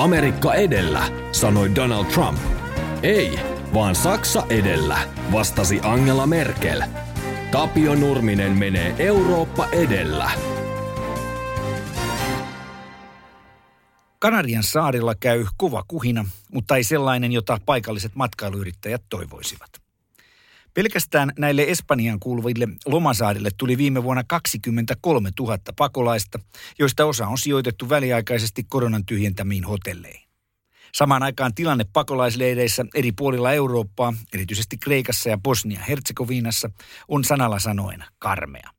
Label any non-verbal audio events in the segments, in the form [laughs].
Amerikka edellä, sanoi Donald Trump. Ei, vaan Saksa edellä, vastasi Angela Merkel. Tapio Nurminen menee Eurooppa edellä. Kanarian saarilla käy kova kuhina, mutta ei sellainen, jota paikalliset matkailuyrittäjät toivoisivat. Pelkästään näille Espanjan kuuluville lomasaarille tuli viime vuonna 23 000 pakolaista, joista osa on sijoitettu väliaikaisesti koronan tyhjentämiin hotelleihin. Samaan aikaan tilanne pakolaisleireissä eri puolilla Eurooppaa, erityisesti Kreikassa ja Bosnia-Herzegovinassa, on sanalla sanoen karmea.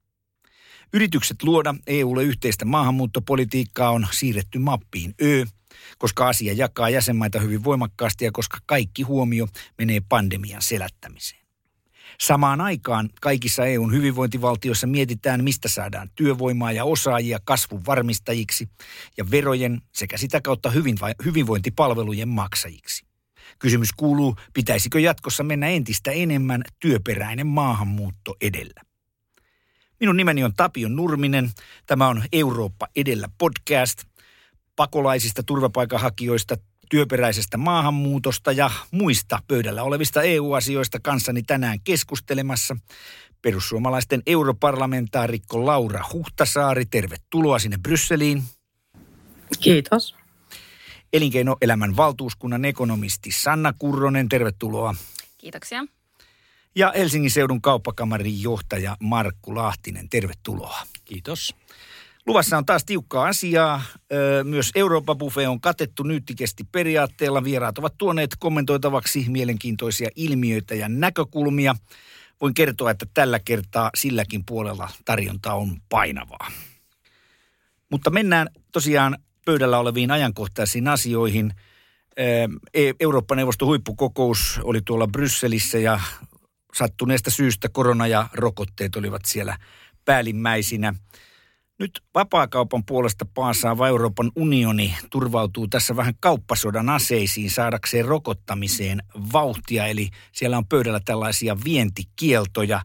Yritykset luoda EUlle yhteistä maahanmuuttopolitiikkaa on siirretty mappiin Ö, koska asia jakaa jäsenmaita hyvin voimakkaasti ja koska kaikki huomio menee pandemian selättämiseen. Samaan aikaan kaikissa EUn hyvinvointivaltioissa mietitään, mistä saadaan työvoimaa ja osaajia kasvun varmistajiksi ja verojen sekä sitä kautta hyvinvointipalvelujen maksajiksi. Kysymys kuuluu, pitäisikö jatkossa mennä entistä enemmän työperäinen maahanmuutto edellä. Minun nimeni on Tapio Nurminen. Tämä on Eurooppa edellä podcast pakolaisista, turvapaikanhakijoista, työperäisestä maahanmuutosta ja muista pöydällä olevista EU-asioista kanssani tänään keskustelemassa. Perussuomalaisten europarlamentaarikko Laura Huhtasaari, tervetuloa sinne Brysseliin. Kiitos. Elinkeinoelämän valtuuskunnan ekonomisti Sanna Kurronen, tervetuloa. Kiitoksia. Ja Helsingin seudun kauppakamarin johtaja Markku Lahtinen, tervetuloa. Kiitos. Luvassa on taas tiukkaa asiaa. Myös Euroopan buffet on katettu nyyttikesti periaatteella. Vieraat ovat tuoneet kommentoitavaksi mielenkiintoisia ilmiöitä ja näkökulmia. Voin kertoa, että tällä kertaa silläkin puolella tarjonta on painavaa. Mutta mennään tosiaan pöydällä oleviin ajankohtaisiin asioihin. E- Eurooppa-neuvoston huippukokous oli tuolla Brysselissä ja sattuneesta syystä korona ja rokotteet olivat siellä päällimmäisinä. Nyt vapaakaupan puolesta paasaava Euroopan unioni turvautuu tässä vähän kauppasodan aseisiin saadakseen rokottamiseen vauhtia, eli siellä on pöydällä tällaisia vientikieltoja.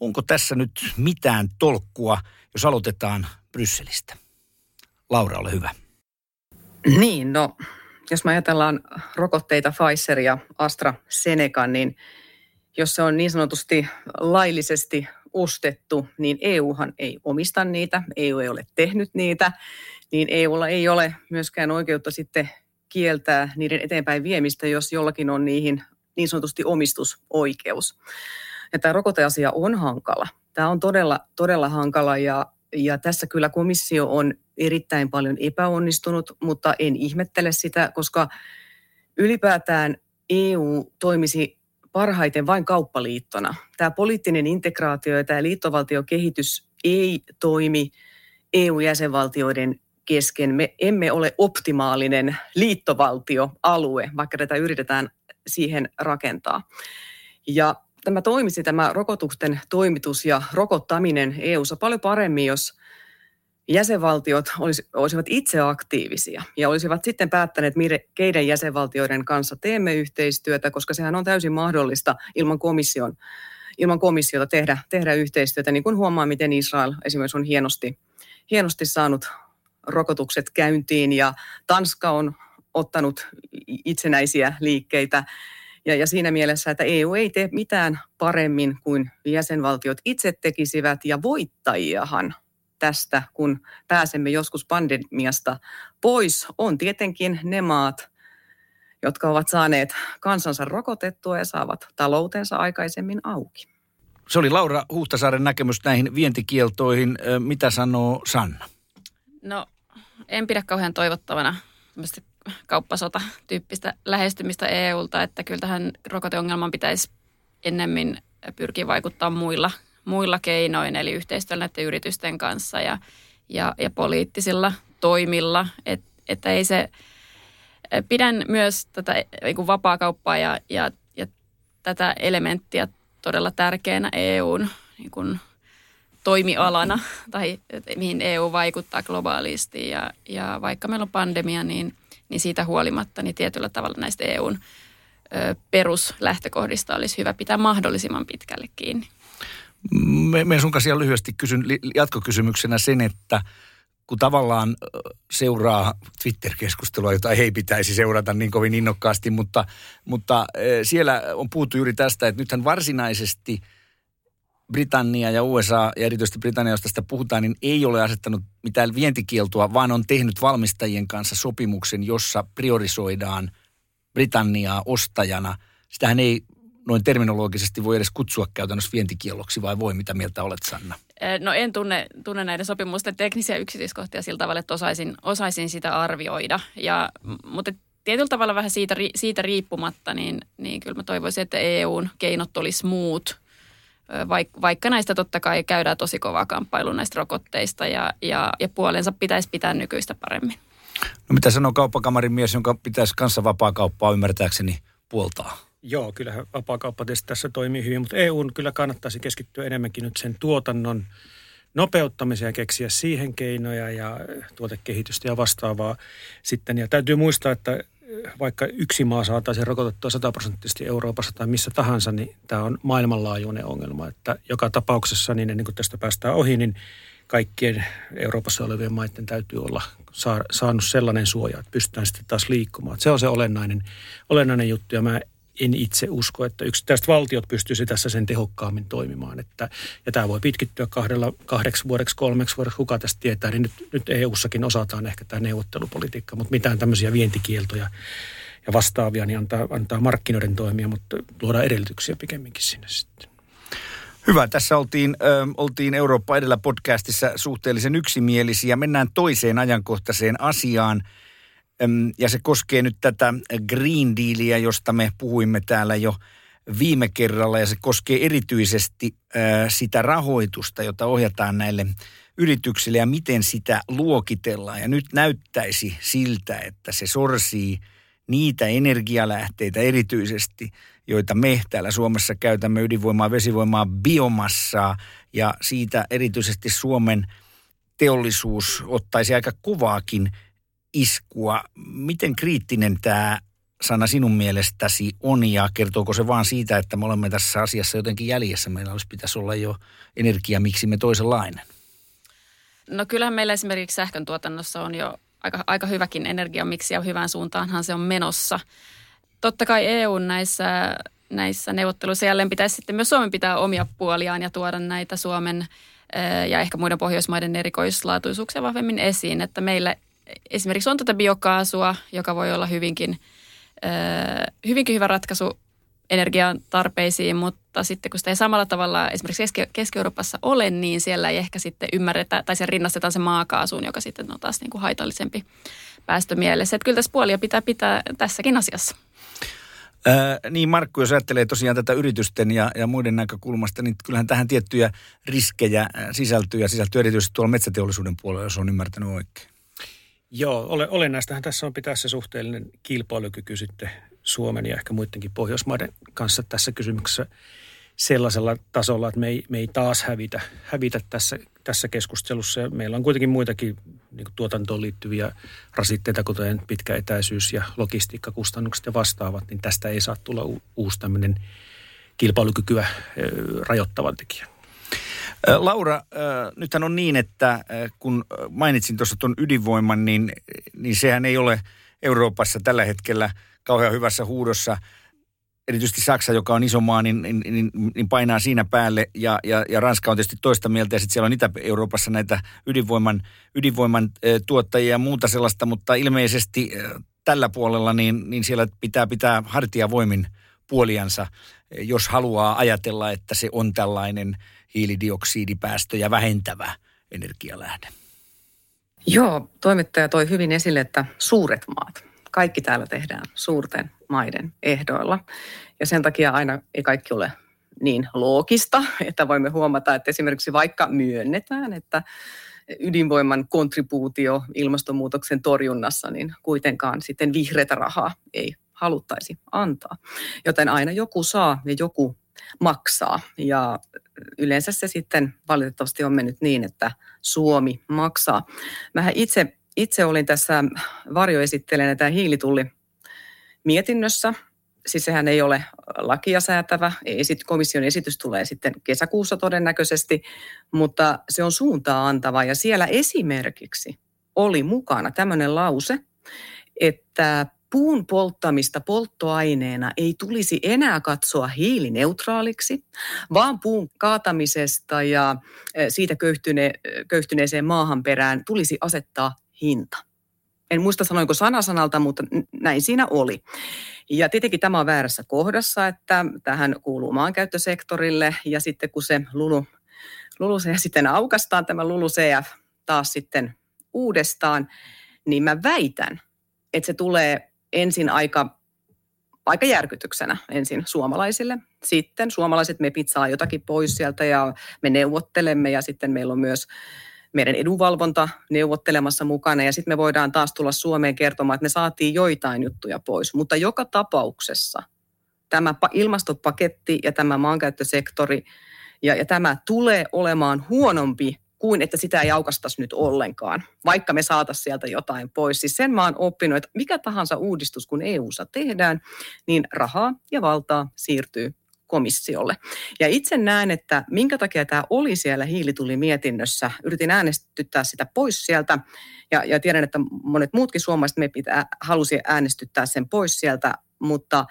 Onko tässä nyt mitään tolkkua, jos aloitetaan Brysselistä? Laura, ole hyvä. Niin, no jos me ajatellaan rokotteita Pfizer ja AstraZeneca, niin jos se on niin sanotusti laillisesti ostettu, niin EUhan ei omista niitä, EU ei ole tehnyt niitä, niin EUlla ei ole myöskään oikeutta sitten kieltää niiden eteenpäin viemistä, jos jollakin on niihin niin sanotusti omistusoikeus. Ja tämä rokoteasia on hankala. Tämä on todella, todella hankala ja, ja tässä kyllä komissio on erittäin paljon epäonnistunut, mutta en ihmettele sitä, koska ylipäätään EU toimisi parhaiten vain kauppaliittona. Tämä poliittinen integraatio ja tämä liittovaltiokehitys ei toimi EU-jäsenvaltioiden kesken. Me emme ole optimaalinen liittovaltioalue, vaikka tätä yritetään siihen rakentaa. Ja tämä toimisi, tämä rokotusten toimitus ja rokottaminen EU-ssa paljon paremmin, jos jäsenvaltiot olis, olisivat itse aktiivisia ja olisivat sitten päättäneet, keiden jäsenvaltioiden kanssa teemme yhteistyötä, koska sehän on täysin mahdollista ilman komission ilman komissiota tehdä, tehdä yhteistyötä, niin kuin huomaa, miten Israel esimerkiksi on hienosti, hienosti saanut rokotukset käyntiin ja Tanska on ottanut itsenäisiä liikkeitä. Ja, ja siinä mielessä, että EU ei tee mitään paremmin kuin jäsenvaltiot itse tekisivät ja voittajiahan tästä, kun pääsemme joskus pandemiasta pois, on tietenkin ne maat, jotka ovat saaneet kansansa rokotettua ja saavat taloutensa aikaisemmin auki. Se oli Laura Huhtasaaren näkemys näihin vientikieltoihin. Mitä sanoo Sanna? No, en pidä kauhean toivottavana kauppasota-tyyppistä lähestymistä EUlta, että kyllä tähän rokoteongelmaan pitäisi ennemmin pyrkiä vaikuttaa muilla muilla keinoin, eli yhteistyöllä näiden yritysten kanssa ja, ja, ja poliittisilla toimilla. Et, että ei se, pidän myös tätä niin vapaakauppaa ja, ja, ja tätä elementtiä todella tärkeänä EUn niin kuin toimialana tai mihin EU vaikuttaa globaalisti. Ja, ja vaikka meillä on pandemia, niin, niin siitä huolimatta niin tietyllä tavalla näistä EUn ö, peruslähtökohdista olisi hyvä pitää mahdollisimman pitkälle kiinni. Me, me sun kanssa lyhyesti kysyn jatkokysymyksenä sen, että kun tavallaan seuraa Twitter-keskustelua, jota ei pitäisi seurata niin kovin innokkaasti, mutta, mutta siellä on puhuttu juuri tästä, että nythän varsinaisesti Britannia ja USA, ja erityisesti Britannia, josta sitä puhutaan, niin ei ole asettanut mitään vientikieltoa, vaan on tehnyt valmistajien kanssa sopimuksen, jossa priorisoidaan Britanniaa ostajana. Sitähän ei noin terminologisesti voi edes kutsua käytännössä vientikielloksi, vai voi? Mitä mieltä olet, Sanna? No en tunne, tunne näiden sopimusten teknisiä yksityiskohtia sillä tavalla, että osaisin, osaisin sitä arvioida. Ja, mutta tietyllä tavalla vähän siitä, siitä riippumatta, niin, niin kyllä mä toivoisin, että EUn keinot olisi muut. Vaikka, vaikka näistä totta kai käydään tosi kovaa kamppailua näistä rokotteista ja, ja, ja puolensa pitäisi pitää nykyistä paremmin. No mitä sanoo kauppakamarin mies, jonka pitäisi kanssa vapaa kauppaa ymmärtääkseni puoltaa? Joo, kyllähän vapaakauppa tässä toimii hyvin, mutta EUn kyllä kannattaisi keskittyä enemmänkin nyt sen tuotannon nopeuttamiseen ja keksiä siihen keinoja ja tuotekehitystä ja vastaavaa sitten. Ja täytyy muistaa, että vaikka yksi maa saataisiin rokotettua sataprosenttisesti Euroopassa tai missä tahansa, niin tämä on maailmanlaajuinen ongelma. Että joka tapauksessa, niin ennen kuin tästä päästään ohi, niin kaikkien Euroopassa olevien maiden täytyy olla saanut sellainen suoja, että pystytään sitten taas liikkumaan. se on se olennainen, olennainen juttu ja mä en itse usko, että yksittäiset valtiot pystyisi tässä sen tehokkaammin toimimaan. Että, ja tämä voi pitkittyä kahdella, kahdeksi vuodeksi, kolmeksi vuodeksi, kuka tästä tietää. Niin nyt, nyt EU-sakin osataan ehkä tämä neuvottelupolitiikka, mutta mitään tämmöisiä vientikieltoja ja vastaavia, niin antaa, antaa markkinoiden toimia, mutta luoda edellytyksiä pikemminkin sinne sitten. Hyvä, tässä oltiin, ö, oltiin Eurooppa edellä podcastissa suhteellisen yksimielisiä. Mennään toiseen ajankohtaiseen asiaan – ja se koskee nyt tätä Green Dealia, josta me puhuimme täällä jo viime kerralla ja se koskee erityisesti sitä rahoitusta, jota ohjataan näille yrityksille ja miten sitä luokitellaan. Ja nyt näyttäisi siltä, että se sorsii niitä energialähteitä erityisesti, joita me täällä Suomessa käytämme ydinvoimaa, vesivoimaa, biomassaa ja siitä erityisesti Suomen teollisuus ottaisi aika kuvaakin – iskua. Miten kriittinen tämä sana sinun mielestäsi on ja kertooko se vaan siitä, että me olemme tässä asiassa jotenkin jäljessä? Meillä olisi pitäisi olla jo energia, miksi me toisenlainen? No kyllähän meillä esimerkiksi sähkön tuotannossa on jo aika, aika hyväkin energiamiksi ja hyvään suuntaanhan se on menossa. Totta kai EU näissä, näissä neuvotteluissa jälleen pitäisi sitten myös Suomen pitää omia puoliaan ja tuoda näitä Suomen ja ehkä muiden Pohjoismaiden erikoislaatuisuuksia vahvemmin esiin, että meillä esimerkiksi on tätä biokaasua, joka voi olla hyvinkin, hyvinkin hyvä ratkaisu energian tarpeisiin, mutta sitten kun sitä ei samalla tavalla esimerkiksi Keski-Euroopassa ole, niin siellä ei ehkä sitten ymmärretä, tai siellä rinnastetaan se maakaasuun, joka sitten on taas niin kuin haitallisempi päästömielessä. Että kyllä tässä puolia pitää pitää tässäkin asiassa. Ää, niin Markku, jos ajattelee tosiaan tätä yritysten ja, ja muiden näkökulmasta, niin kyllähän tähän tiettyjä riskejä sisältyy ja sisältyy erityisesti tuolla metsäteollisuuden puolella, jos on ymmärtänyt oikein. Joo, ole, olennaistahan tässä on pitää se suhteellinen kilpailukyky sitten Suomen ja ehkä muidenkin Pohjoismaiden kanssa tässä kysymyksessä sellaisella tasolla, että me ei, me ei taas hävitä, hävitä tässä, tässä keskustelussa. Ja meillä on kuitenkin muitakin niin tuotantoon liittyviä rasitteita, kuten pitkä etäisyys ja logistiikkakustannukset ja vastaavat, niin tästä ei saa tulla uusi tämmöinen kilpailukykyä rajoittava tekijä. Laura, nythän on niin, että kun mainitsin tuossa tuon ydinvoiman, niin, niin sehän ei ole Euroopassa tällä hetkellä kauhean hyvässä huudossa. Erityisesti Saksa, joka on iso maa, niin, niin, niin, niin painaa siinä päälle ja, ja, ja Ranska on tietysti toista mieltä ja sitten siellä on Itä-Euroopassa näitä ydinvoiman, ydinvoiman tuottajia ja muuta sellaista, mutta ilmeisesti tällä puolella niin, niin siellä pitää pitää hartiavoimin puoliansa, jos haluaa ajatella, että se on tällainen – hiilidioksidipäästöjä vähentävä energialähde. Joo, toimittaja toi hyvin esille, että suuret maat, kaikki täällä tehdään suurten maiden ehdoilla. Ja sen takia aina ei kaikki ole niin loogista, että voimme huomata, että esimerkiksi vaikka myönnetään, että ydinvoiman kontribuutio ilmastonmuutoksen torjunnassa, niin kuitenkaan sitten vihreätä rahaa ei haluttaisi antaa. Joten aina joku saa ja joku maksaa. Ja yleensä se sitten valitettavasti on mennyt niin, että Suomi maksaa. Mä itse, itse olin tässä varjoesittelijänä tämä hiilitulli mietinnössä siis sehän ei ole lakia säätävä. Esit, komission esitys tulee sitten kesäkuussa todennäköisesti, mutta se on suuntaa antava. Ja siellä esimerkiksi oli mukana tämmöinen lause, että puun polttamista polttoaineena ei tulisi enää katsoa hiilineutraaliksi, vaan puun kaatamisesta ja siitä köyhtyne, köyhtyneeseen maahanperään tulisi asettaa hinta. En muista sanoinko sana sanalta, mutta näin siinä oli. Ja tietenkin tämä on väärässä kohdassa, että tähän kuuluu maankäyttösektorille ja sitten kun se Lulu, Lulu sitten aukastaan, tämä Lulu CF taas sitten uudestaan, niin mä väitän, että se tulee ensin aika, aika järkytyksenä ensin suomalaisille. Sitten suomalaiset me saa jotakin pois sieltä ja me neuvottelemme ja sitten meillä on myös meidän edunvalvonta neuvottelemassa mukana ja sitten me voidaan taas tulla Suomeen kertomaan, että me saatiin joitain juttuja pois. Mutta joka tapauksessa tämä ilmastopaketti ja tämä maankäyttösektori ja, ja tämä tulee olemaan huonompi kuin että sitä ei aukastaisi nyt ollenkaan, vaikka me saataisiin sieltä jotain pois. Siis sen mä oon oppinut, että mikä tahansa uudistus, kun EU-ssa tehdään, niin rahaa ja valtaa siirtyy komissiolle. Ja itse näen, että minkä takia tämä oli siellä hiilitulimietinnössä. Yritin äänestyttää sitä pois sieltä ja, ja tiedän, että monet muutkin suomalaiset me pitää, halusi äänestyttää sen pois sieltä, mutta –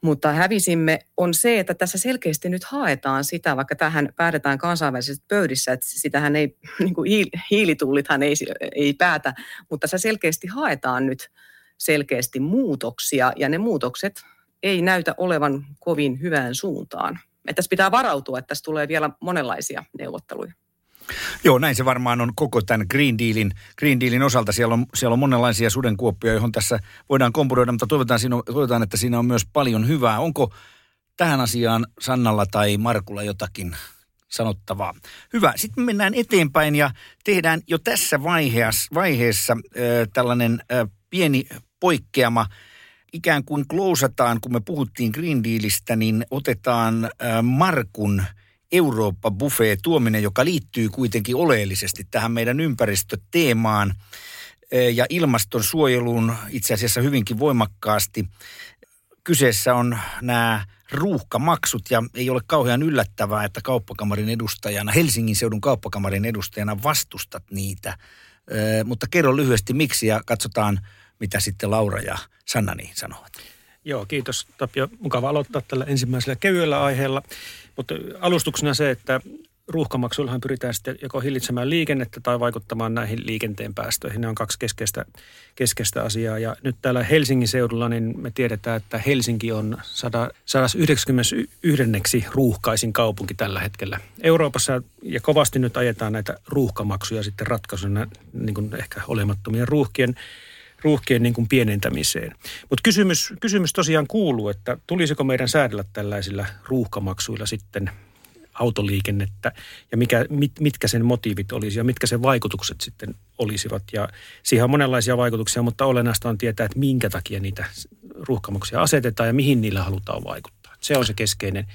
mutta hävisimme, on se, että tässä selkeästi nyt haetaan sitä, vaikka tähän päätetään kansainvälisessä pöydissä, että sitähän ei, [laughs] niin kuin hiilitullithan ei, ei päätä, mutta se selkeästi haetaan nyt selkeästi muutoksia, ja ne muutokset ei näytä olevan kovin hyvään suuntaan. Että tässä pitää varautua, että tässä tulee vielä monenlaisia neuvotteluja. Joo, näin se varmaan on koko tämän Green Dealin, Green Dealin osalta. Siellä on, siellä on monenlaisia sudenkuoppia, johon tässä voidaan kompuroida, mutta toivotaan, siinä on, toivotaan, että siinä on myös paljon hyvää. Onko tähän asiaan Sannalla tai Markulla jotakin sanottavaa. Hyvä. Sitten me mennään eteenpäin ja tehdään jo tässä vaiheessa, vaiheessa äh, tällainen äh, pieni poikkeama. Ikään kuin klousataan, kun me puhuttiin Green Dealista, niin otetaan äh, Markun – Eurooppa-buffet tuominen, joka liittyy kuitenkin oleellisesti tähän meidän ympäristöteemaan ja ilmastonsuojeluun itse asiassa hyvinkin voimakkaasti. Kyseessä on nämä ruuhkamaksut ja ei ole kauhean yllättävää, että kauppakamarin edustajana, Helsingin seudun kauppakamarin edustajana vastustat niitä. Mutta kerro lyhyesti miksi ja katsotaan, mitä sitten Laura ja Sanna niin sanovat. Joo, kiitos Tapio. Mukava aloittaa tällä ensimmäisellä kevyellä aiheella. Mutta alustuksena se, että ruuhkamaksuillahan pyritään sitten joko hillitsemään liikennettä tai vaikuttamaan näihin liikenteen päästöihin. Ne on kaksi keskeistä, keskeistä asiaa. Ja nyt täällä Helsingin seudulla niin me tiedetään, että Helsinki on 191. ruuhkaisin kaupunki tällä hetkellä. Euroopassa ja kovasti nyt ajetaan näitä ruuhkamaksuja sitten ratkaisuna niin kuin ehkä olemattomien ruuhkien ruuhkien niin kuin pienentämiseen. Mutta kysymys, kysymys tosiaan kuuluu, että tulisiko meidän säädellä tällaisilla ruuhkamaksuilla sitten autoliikennettä ja mikä, mit, mitkä sen motiivit olisi ja mitkä sen vaikutukset sitten olisivat. Ja siihen on monenlaisia vaikutuksia, mutta olennaista on tietää, että minkä takia niitä ruuhkamaksuja asetetaan ja mihin niillä halutaan vaikuttaa. Se on se keskeinen,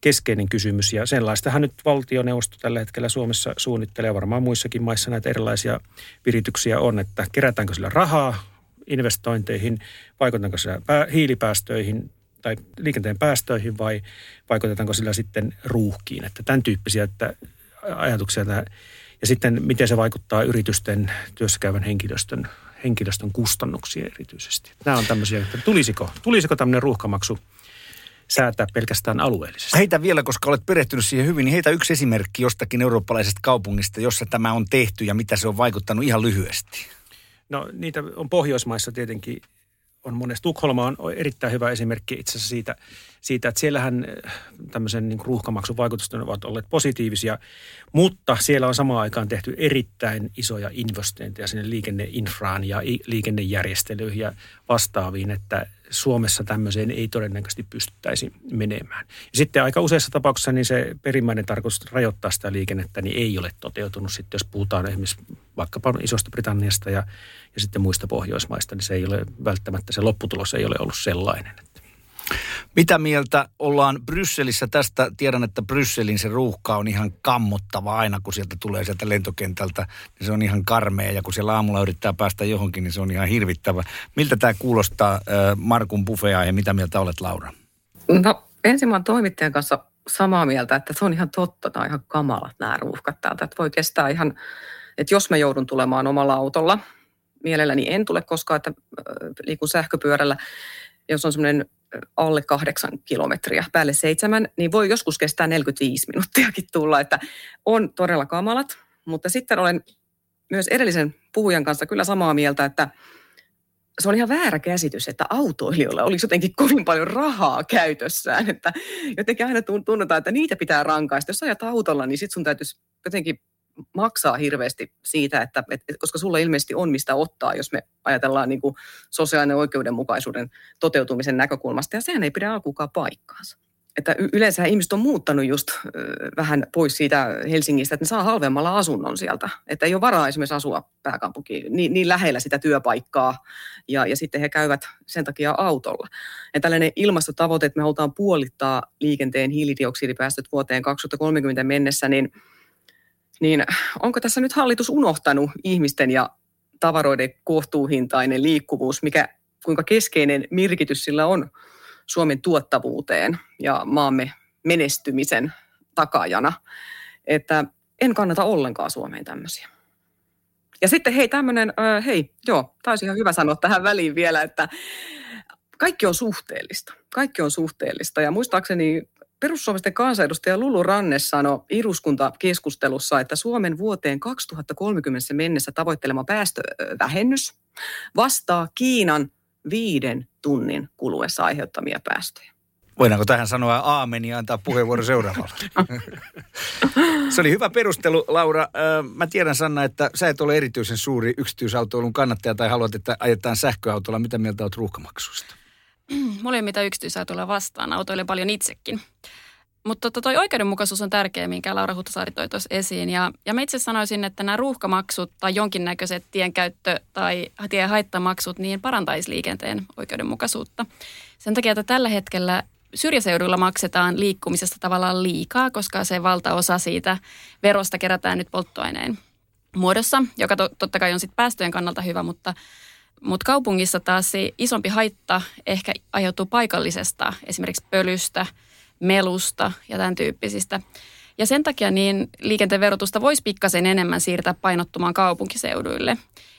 keskeinen kysymys ja sellaistahan nyt valtioneuvosto tällä hetkellä Suomessa suunnittelee. Varmaan muissakin maissa näitä erilaisia virityksiä on, että kerätäänkö sillä rahaa investointeihin, vaikutetaanko sillä hiilipäästöihin tai liikenteen päästöihin vai vaikutetaanko sillä sitten ruuhkiin. Että tämän tyyppisiä että ajatuksia. Ja sitten miten se vaikuttaa yritysten työssäkäyvän henkilöstön, henkilöstön kustannuksiin erityisesti. Nämä on tämmöisiä, että tulisiko, tulisiko tämmöinen ruuhkamaksu – säätää pelkästään alueellisesti. Heitä vielä, koska olet perehtynyt siihen hyvin, niin heitä yksi esimerkki jostakin eurooppalaisesta kaupungista, jossa tämä on tehty ja mitä se on vaikuttanut ihan lyhyesti. No niitä on Pohjoismaissa tietenkin on monesti. Tukholma on erittäin hyvä esimerkki itse asiassa siitä, siitä että siellähän eh, tämmöisen niin ruuhkamaksun vaikutukset ovat olleet positiivisia, mutta siellä on samaan aikaan tehty erittäin isoja investointeja sinne liikenneinfraan ja liikennejärjestelyihin ja vastaaviin, että Suomessa tämmöiseen ei todennäköisesti pystyttäisi menemään. Ja sitten aika useissa tapauksissa niin se perimmäinen tarkoitus rajoittaa sitä liikennettä niin ei ole toteutunut. Sitten jos puhutaan esimerkiksi vaikkapa isosta Britanniasta ja, ja sitten muista Pohjoismaista, niin se ei ole välttämättä, se lopputulos ei ole ollut sellainen. Mitä mieltä ollaan Brysselissä tästä? Tiedän, että Brysselin se ruuhka on ihan kammottava aina, kun sieltä tulee sieltä lentokentältä. Niin se on ihan karmea ja kun siellä aamulla yrittää päästä johonkin, niin se on ihan hirvittävä. Miltä tämä kuulostaa Markun buffea ja mitä mieltä olet Laura? No ensin mä toimittajan kanssa samaa mieltä, että se on ihan totta. Nämä on ihan kamalat nämä ruuhkat täältä. Että voi kestää ihan, että jos mä joudun tulemaan omalla autolla, mielelläni en tule koskaan, että liikun sähköpyörällä, jos on semmoinen alle kahdeksan kilometriä, päälle seitsemän, niin voi joskus kestää 45 minuuttiakin tulla, että on todella kamalat. Mutta sitten olen myös edellisen puhujan kanssa kyllä samaa mieltä, että se on ihan väärä käsitys, että autoilijoilla olisi jotenkin kovin paljon rahaa käytössään. Että jotenkin aina tunnetaan, että niitä pitää rankaista. Jos ajat autolla, niin sitten sun täytyisi jotenkin maksaa hirveästi siitä, että, että koska sulla ilmeisesti on mistä ottaa, jos me ajatellaan niin kuin sosiaalinen oikeudenmukaisuuden toteutumisen näkökulmasta, ja sehän ei pidä alkukaan paikkaansa. Että yleensä ihmiset on muuttanut just vähän pois siitä Helsingistä, että ne saa halvemmalla asunnon sieltä. Että ei ole varaa esimerkiksi asua pääkaupunkiin niin, niin lähellä sitä työpaikkaa ja, ja sitten he käyvät sen takia autolla. Ja tällainen ilmastotavoite, että me halutaan puolittaa liikenteen hiilidioksidipäästöt vuoteen 2030 mennessä, niin – niin onko tässä nyt hallitus unohtanut ihmisten ja tavaroiden kohtuuhintainen liikkuvuus, mikä, kuinka keskeinen merkitys sillä on Suomen tuottavuuteen ja maamme menestymisen takajana, että en kannata ollenkaan Suomeen tämmöisiä. Ja sitten hei tämmöinen, äh, hei, joo, taisi ihan hyvä sanoa tähän väliin vielä, että kaikki on suhteellista. Kaikki on suhteellista. Ja muistaakseni Perussuomisten kansanedustaja Lulu Ranne sanoi eduskuntakeskustelussa, että Suomen vuoteen 2030 mennessä tavoittelema päästövähennys vastaa Kiinan viiden tunnin kuluessa aiheuttamia päästöjä. Voidaanko tähän sanoa aamen ja antaa puheenvuoro seuraavalle? [laughs] Se oli hyvä perustelu, Laura. Mä tiedän, Sanna, että sä et ole erityisen suuri yksityisautoilun kannattaja tai haluat, että ajetaan sähköautolla. Mitä mieltä olet ruuhkamaksuista? [clears throat] Ole mitään yksityisautoilla vastaan, autoilen paljon itsekin. Mutta tota, toi oikeudenmukaisuus on tärkeä, minkä Laura Huhtasaari toi tuossa esiin. Ja, ja mä itse sanoisin, että nämä ruuhkamaksut tai jonkinnäköiset tienkäyttö- tai tiehaittamaksut niin parantaisi liikenteen oikeudenmukaisuutta. Sen takia, että tällä hetkellä syrjäseuduilla maksetaan liikkumisesta tavallaan liikaa, koska se valtaosa siitä verosta kerätään nyt polttoaineen muodossa, joka to, totta kai on sitten päästöjen kannalta hyvä, mutta mutta kaupungissa taas se isompi haitta ehkä aiheutuu paikallisesta, esimerkiksi pölystä, melusta ja tämän tyyppisistä. Ja sen takia niin liikenteen verotusta voisi pikkasen enemmän siirtää painottumaan kaupunkiseuduille.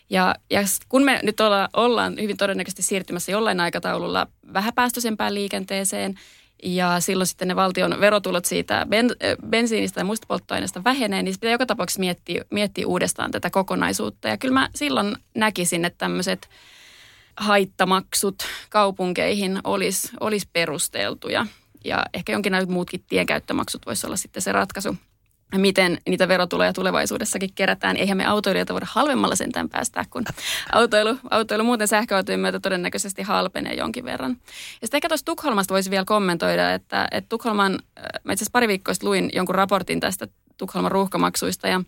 Ja, ja kun me nyt olla, ollaan hyvin todennäköisesti siirtymässä jollain aikataululla vähäpäästöisempään liikenteeseen, ja silloin sitten ne valtion verotulot siitä ben, bensiinistä ja muista polttoaineista vähenee, niin pitää joka tapauksessa miettiä, miettiä uudestaan tätä kokonaisuutta. Ja kyllä mä silloin näkisin, että tämmöiset haittamaksut kaupunkeihin olisi, olisi perusteltuja. Ja ehkä jonkinlaiset muutkin tienkäyttömaksut voisi olla sitten se ratkaisu – miten niitä verotuloja tulevaisuudessakin kerätään. Eihän me autoilijoita voida halvemmalla sentään päästää, kun [laughs] autoilu, autoilu muuten sähköautojen myötä todennäköisesti halpenee jonkin verran. Ja sitten ehkä tuosta Tukholmasta voisi vielä kommentoida, että, että Tukholman, äh, mä itse asiassa pari viikkoa luin jonkun raportin tästä Tukholman ruuhkamaksuista ja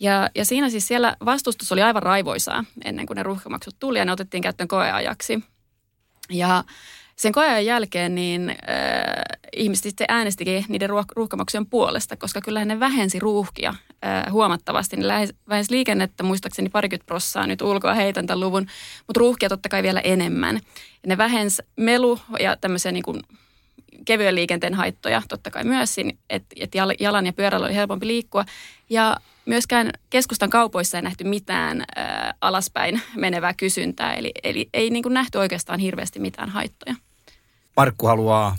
ja, ja siinä siis siellä vastustus oli aivan raivoisaa ennen kuin ne ruuhkamaksut tuli ja ne otettiin käyttöön koeajaksi. Ja sen koeajan jälkeen niin äh, ihmiset sitten äänestikin niiden ruuh- ruuhkamaksujen puolesta, koska kyllähän ne vähensi ruuhkia äh, huomattavasti. Ne vähensi liikennettä muistaakseni parikymmentä prossaa nyt ulkoa heitän tämän luvun, mutta ruuhkia totta kai vielä enemmän. Ja ne vähensi melu ja tämmöisiä niin kuin kevyen liikenteen haittoja totta kai myös, että et jalan ja pyörällä oli helpompi liikkua. Ja myöskään keskustan kaupoissa ei nähty mitään ä, alaspäin menevää kysyntää, eli, eli ei niin kuin nähty oikeastaan hirveästi mitään haittoja. Markku haluaa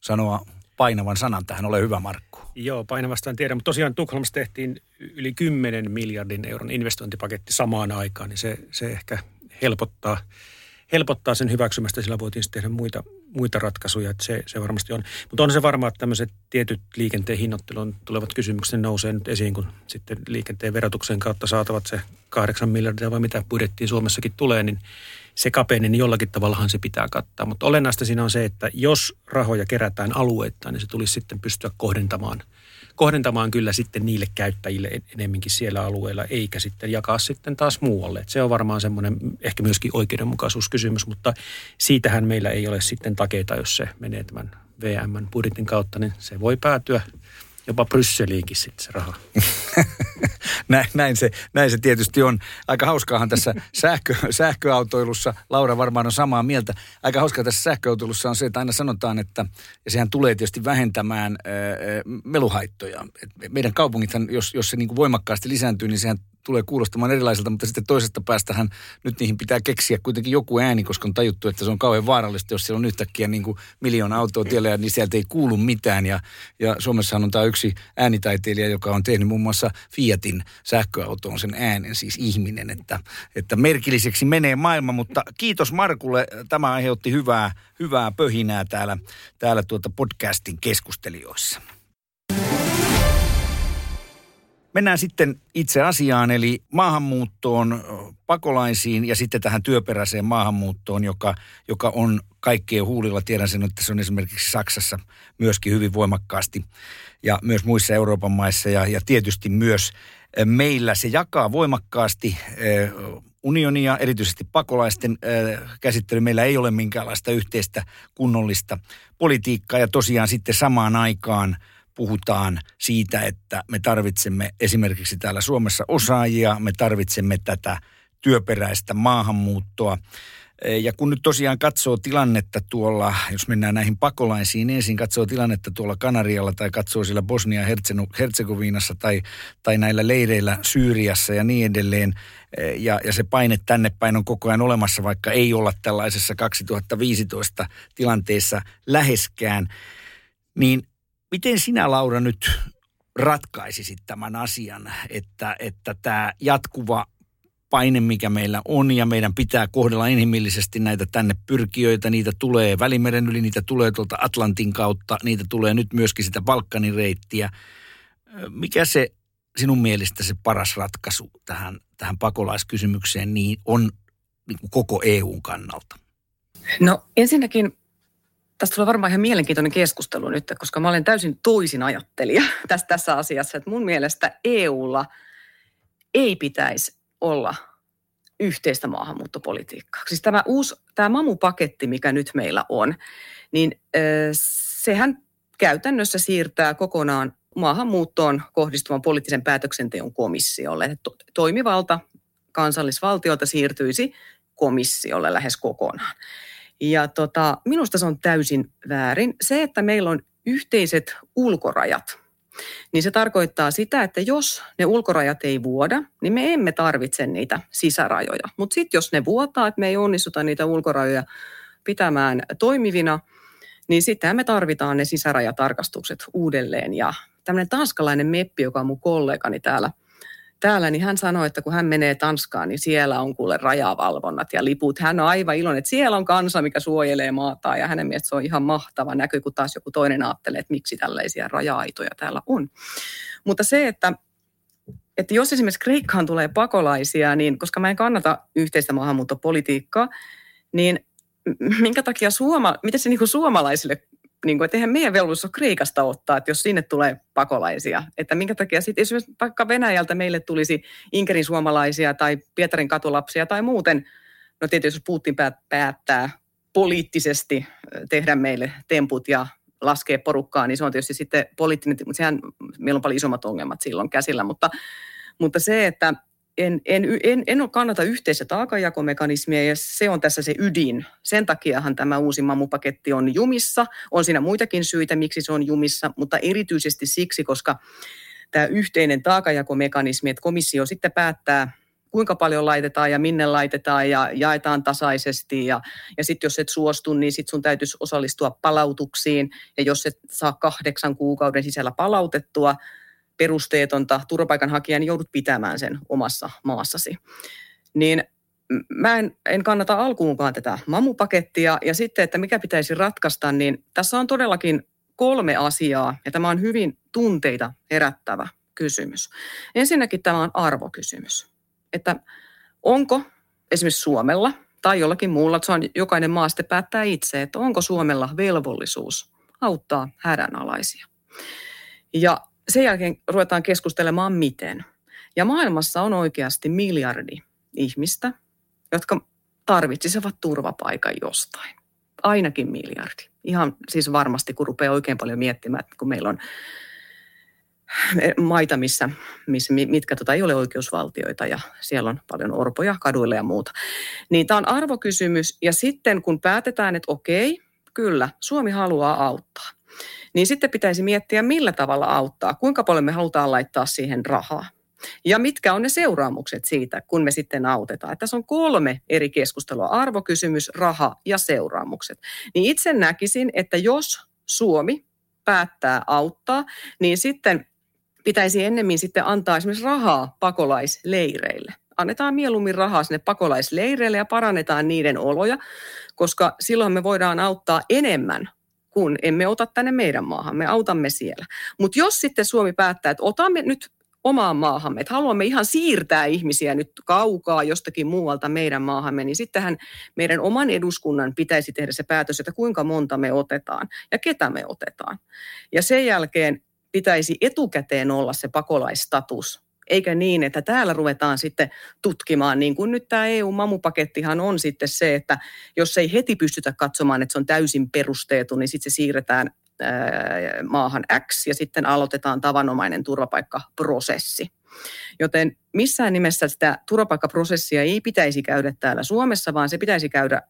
sanoa painavan sanan tähän. Ole hyvä, Markku. Joo, painavasta en tiedä, mutta tosiaan Tukholmassa tehtiin yli 10 miljardin euron investointipaketti samaan aikaan, niin se, se ehkä helpottaa, helpottaa sen hyväksymästä, sillä voitiin tehdä muita, muita ratkaisuja, että se, se varmasti on. Mutta on se varmaa, että tämmöiset tietyt liikenteen hinnoittelun tulevat kysymykset nousee nyt esiin, kun sitten liikenteen verotuksen kautta saatavat se kahdeksan miljardia vai mitä budjettiin Suomessakin tulee, niin se kapeni, niin jollakin tavallahan se pitää kattaa. Mutta olennaista siinä on se, että jos rahoja kerätään alueittain, niin se tulisi sitten pystyä kohdentamaan kohdentamaan kyllä sitten niille käyttäjille enemminkin siellä alueella, eikä sitten jakaa sitten taas muualle. Et se on varmaan semmoinen ehkä myöskin oikeudenmukaisuuskysymys, mutta siitähän meillä ei ole sitten takeita, jos se menee tämän VM-budjetin kautta, niin se voi päätyä jopa Brysseliinkin sitten se raha. [laughs] [laughs] näin, näin, se, näin se tietysti on. Aika hauskaahan tässä [laughs] sähkö, sähköautoilussa, Laura varmaan on samaa mieltä, aika hauskaa tässä sähköautoilussa on se, että aina sanotaan, että, ja sehän tulee tietysti vähentämään ää, meluhaittoja. Et meidän kaupungithan, jos, jos se niin kuin voimakkaasti lisääntyy, niin sehän tulee kuulostamaan erilaiselta, mutta sitten toisesta päästähän nyt niihin pitää keksiä kuitenkin joku ääni, koska on tajuttu, että se on kauhean vaarallista, jos siellä on yhtäkkiä niin kuin miljoona autoa tiellä niin sieltä ei kuulu mitään. Ja, ja Suomessahan on tämä yksi äänitaiteilija, joka on tehnyt muun muassa Fiatin sähköautoon sen äänen, siis ihminen, että, että merkilliseksi menee maailma, mutta kiitos Markulle, tämä aiheutti hyvää, hyvää pöhinää täällä, täällä tuota podcastin keskustelijoissa. Mennään sitten itse asiaan, eli maahanmuuttoon, pakolaisiin ja sitten tähän työperäiseen maahanmuuttoon, joka, joka on kaikkien huulilla. Tiedän sen, että se on esimerkiksi Saksassa myöskin hyvin voimakkaasti ja myös muissa Euroopan maissa ja, ja tietysti myös meillä se jakaa voimakkaasti unionia, erityisesti pakolaisten käsittely. Meillä ei ole minkäänlaista yhteistä kunnollista politiikkaa ja tosiaan sitten samaan aikaan – puhutaan siitä, että me tarvitsemme esimerkiksi täällä Suomessa osaajia, me tarvitsemme tätä työperäistä maahanmuuttoa. Ja kun nyt tosiaan katsoo tilannetta tuolla, jos mennään näihin pakolaisiin, niin ensin katsoo tilannetta tuolla Kanarialla tai katsoo siellä Bosnia-Herzegovinassa tai, tai näillä leireillä Syyriassa ja niin edelleen. Ja, ja se paine tänne päin on koko ajan olemassa, vaikka ei olla tällaisessa 2015 tilanteessa läheskään. Niin Miten sinä, Laura, nyt ratkaisisit tämän asian, että, että tämä jatkuva paine, mikä meillä on, ja meidän pitää kohdella inhimillisesti näitä tänne pyrkijöitä. Niitä tulee Välimeren yli, niitä tulee tuolta Atlantin kautta, niitä tulee nyt myöskin sitä Balkanin reittiä. Mikä se sinun mielestä se paras ratkaisu tähän, tähän pakolaiskysymykseen niin on niin koko EUn kannalta? No ensinnäkin Tästä tulee varmaan ihan mielenkiintoinen keskustelu nyt, koska mä olen täysin toisin ajattelija [laughs] tässä, tässä asiassa. Että mun mielestä EUlla ei pitäisi olla yhteistä maahanmuuttopolitiikkaa. Siis tämä uusi, tämä mamupaketti, mikä nyt meillä on, niin sehän käytännössä siirtää kokonaan maahanmuuttoon kohdistuvan poliittisen päätöksenteon komissiolle. Toimivalta kansallisvaltiolta siirtyisi komissiolle lähes kokonaan. Ja tota, minusta se on täysin väärin. Se, että meillä on yhteiset ulkorajat, niin se tarkoittaa sitä, että jos ne ulkorajat ei vuoda, niin me emme tarvitse niitä sisärajoja. Mutta sitten jos ne vuotaa, että me ei onnistuta niitä ulkorajoja pitämään toimivina, niin sitten me tarvitaan ne sisärajatarkastukset uudelleen. Ja tämmöinen tanskalainen meppi, joka on mun kollegani täällä – täällä, niin hän sanoi, että kun hän menee Tanskaan, niin siellä on kuule rajavalvonnat ja liput. Hän on aivan iloinen, että siellä on kansa, mikä suojelee maata ja hänen mielestä se on ihan mahtava näky, kun taas joku toinen ajattelee, että miksi tällaisia raja-aitoja täällä on. Mutta se, että että jos esimerkiksi Kreikkaan tulee pakolaisia, niin koska mä en kannata yhteistä maahanmuuttopolitiikkaa, niin minkä takia suoma, miten se niin kuin suomalaisille niin kuin, että eihän meidän velvollisuus ole Kreikasta ottaa, että jos sinne tulee pakolaisia. Että minkä takia sitten esimerkiksi vaikka Venäjältä meille tulisi Inkerin suomalaisia tai Pietarin katulapsia tai muuten, no tietysti jos Putin päättää poliittisesti tehdä meille temput ja laskee porukkaa, niin se on tietysti sitten poliittinen, mutta sehän, meillä on paljon isommat ongelmat silloin käsillä, mutta, mutta se, että en, en, en, en kannata yhteistä taakanjakomekanismia ja se on tässä se ydin. Sen takiahan tämä uusi mamupaketti on jumissa. On siinä muitakin syitä, miksi se on jumissa, mutta erityisesti siksi, koska tämä yhteinen taakanjakomekanismi, että komissio sitten päättää, kuinka paljon laitetaan ja minne laitetaan ja jaetaan tasaisesti. Ja, ja sitten jos et suostu, niin sitten sun täytyisi osallistua palautuksiin. Ja jos et saa kahdeksan kuukauden sisällä palautettua, perusteetonta turvapaikanhakijaa, niin joudut pitämään sen omassa maassasi. Niin mä en, en kannata alkuunkaan tätä mamupakettia. Ja sitten, että mikä pitäisi ratkaista, niin tässä on todellakin kolme asiaa, ja tämä on hyvin tunteita herättävä kysymys. Ensinnäkin tämä on arvokysymys. Että onko esimerkiksi Suomella tai jollakin muulla, se on, jokainen maa sitten päättää itse, että onko Suomella velvollisuus auttaa hädänalaisia. Ja sen jälkeen ruvetaan keskustelemaan miten. Ja maailmassa on oikeasti miljardi ihmistä, jotka tarvitsisivat turvapaikan jostain. Ainakin miljardi. Ihan siis varmasti, kun rupeaa oikein paljon miettimään, kun meillä on maita, missä, missä, mitkä tota, ei ole oikeusvaltioita ja siellä on paljon orpoja kaduilla ja muuta. Niin tämä on arvokysymys ja sitten kun päätetään, että okei, kyllä, Suomi haluaa auttaa, niin sitten pitäisi miettiä, millä tavalla auttaa, kuinka paljon me halutaan laittaa siihen rahaa. Ja mitkä on ne seuraamukset siitä, kun me sitten autetaan. Että tässä on kolme eri keskustelua, arvokysymys, raha ja seuraamukset. Niin itse näkisin, että jos Suomi päättää auttaa, niin sitten pitäisi ennemmin sitten antaa esimerkiksi rahaa pakolaisleireille. Annetaan mieluummin rahaa sinne pakolaisleireille ja parannetaan niiden oloja, koska silloin me voidaan auttaa enemmän kun emme ota tänne meidän maahan, me autamme siellä. Mutta jos sitten Suomi päättää, että otamme nyt omaan maahamme, että haluamme ihan siirtää ihmisiä nyt kaukaa jostakin muualta meidän maahamme, niin sittenhän meidän oman eduskunnan pitäisi tehdä se päätös, että kuinka monta me otetaan ja ketä me otetaan. Ja sen jälkeen pitäisi etukäteen olla se pakolaistatus, eikä niin, että täällä ruvetaan sitten tutkimaan, niin kuin nyt tämä EU-mamupakettihan on sitten se, että jos ei heti pystytä katsomaan, että se on täysin perusteetu, niin sitten se siirretään maahan X ja sitten aloitetaan tavanomainen turvapaikkaprosessi. Joten missään nimessä sitä turvapaikkaprosessia ei pitäisi käydä täällä Suomessa, vaan se pitäisi käydä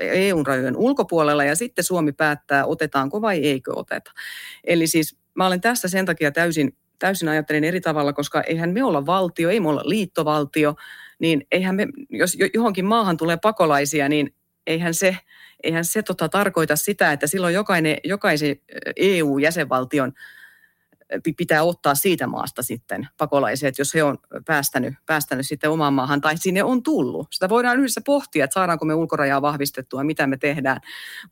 EU-rajojen ulkopuolella ja sitten Suomi päättää, otetaanko vai eikö oteta. Eli siis mä olen tässä sen takia täysin, täysin ajattelen eri tavalla, koska eihän me olla valtio, ei me olla liittovaltio, niin eihän me, jos johonkin maahan tulee pakolaisia, niin eihän se, eihän se tota tarkoita sitä, että silloin jokainen, jokaisen EU-jäsenvaltion pitää ottaa siitä maasta sitten pakolaiset, jos he on päästänyt, päästänyt sitten omaan maahan tai sinne on tullut. Sitä voidaan yhdessä pohtia, että saadaanko me ulkorajaa vahvistettua, mitä me tehdään.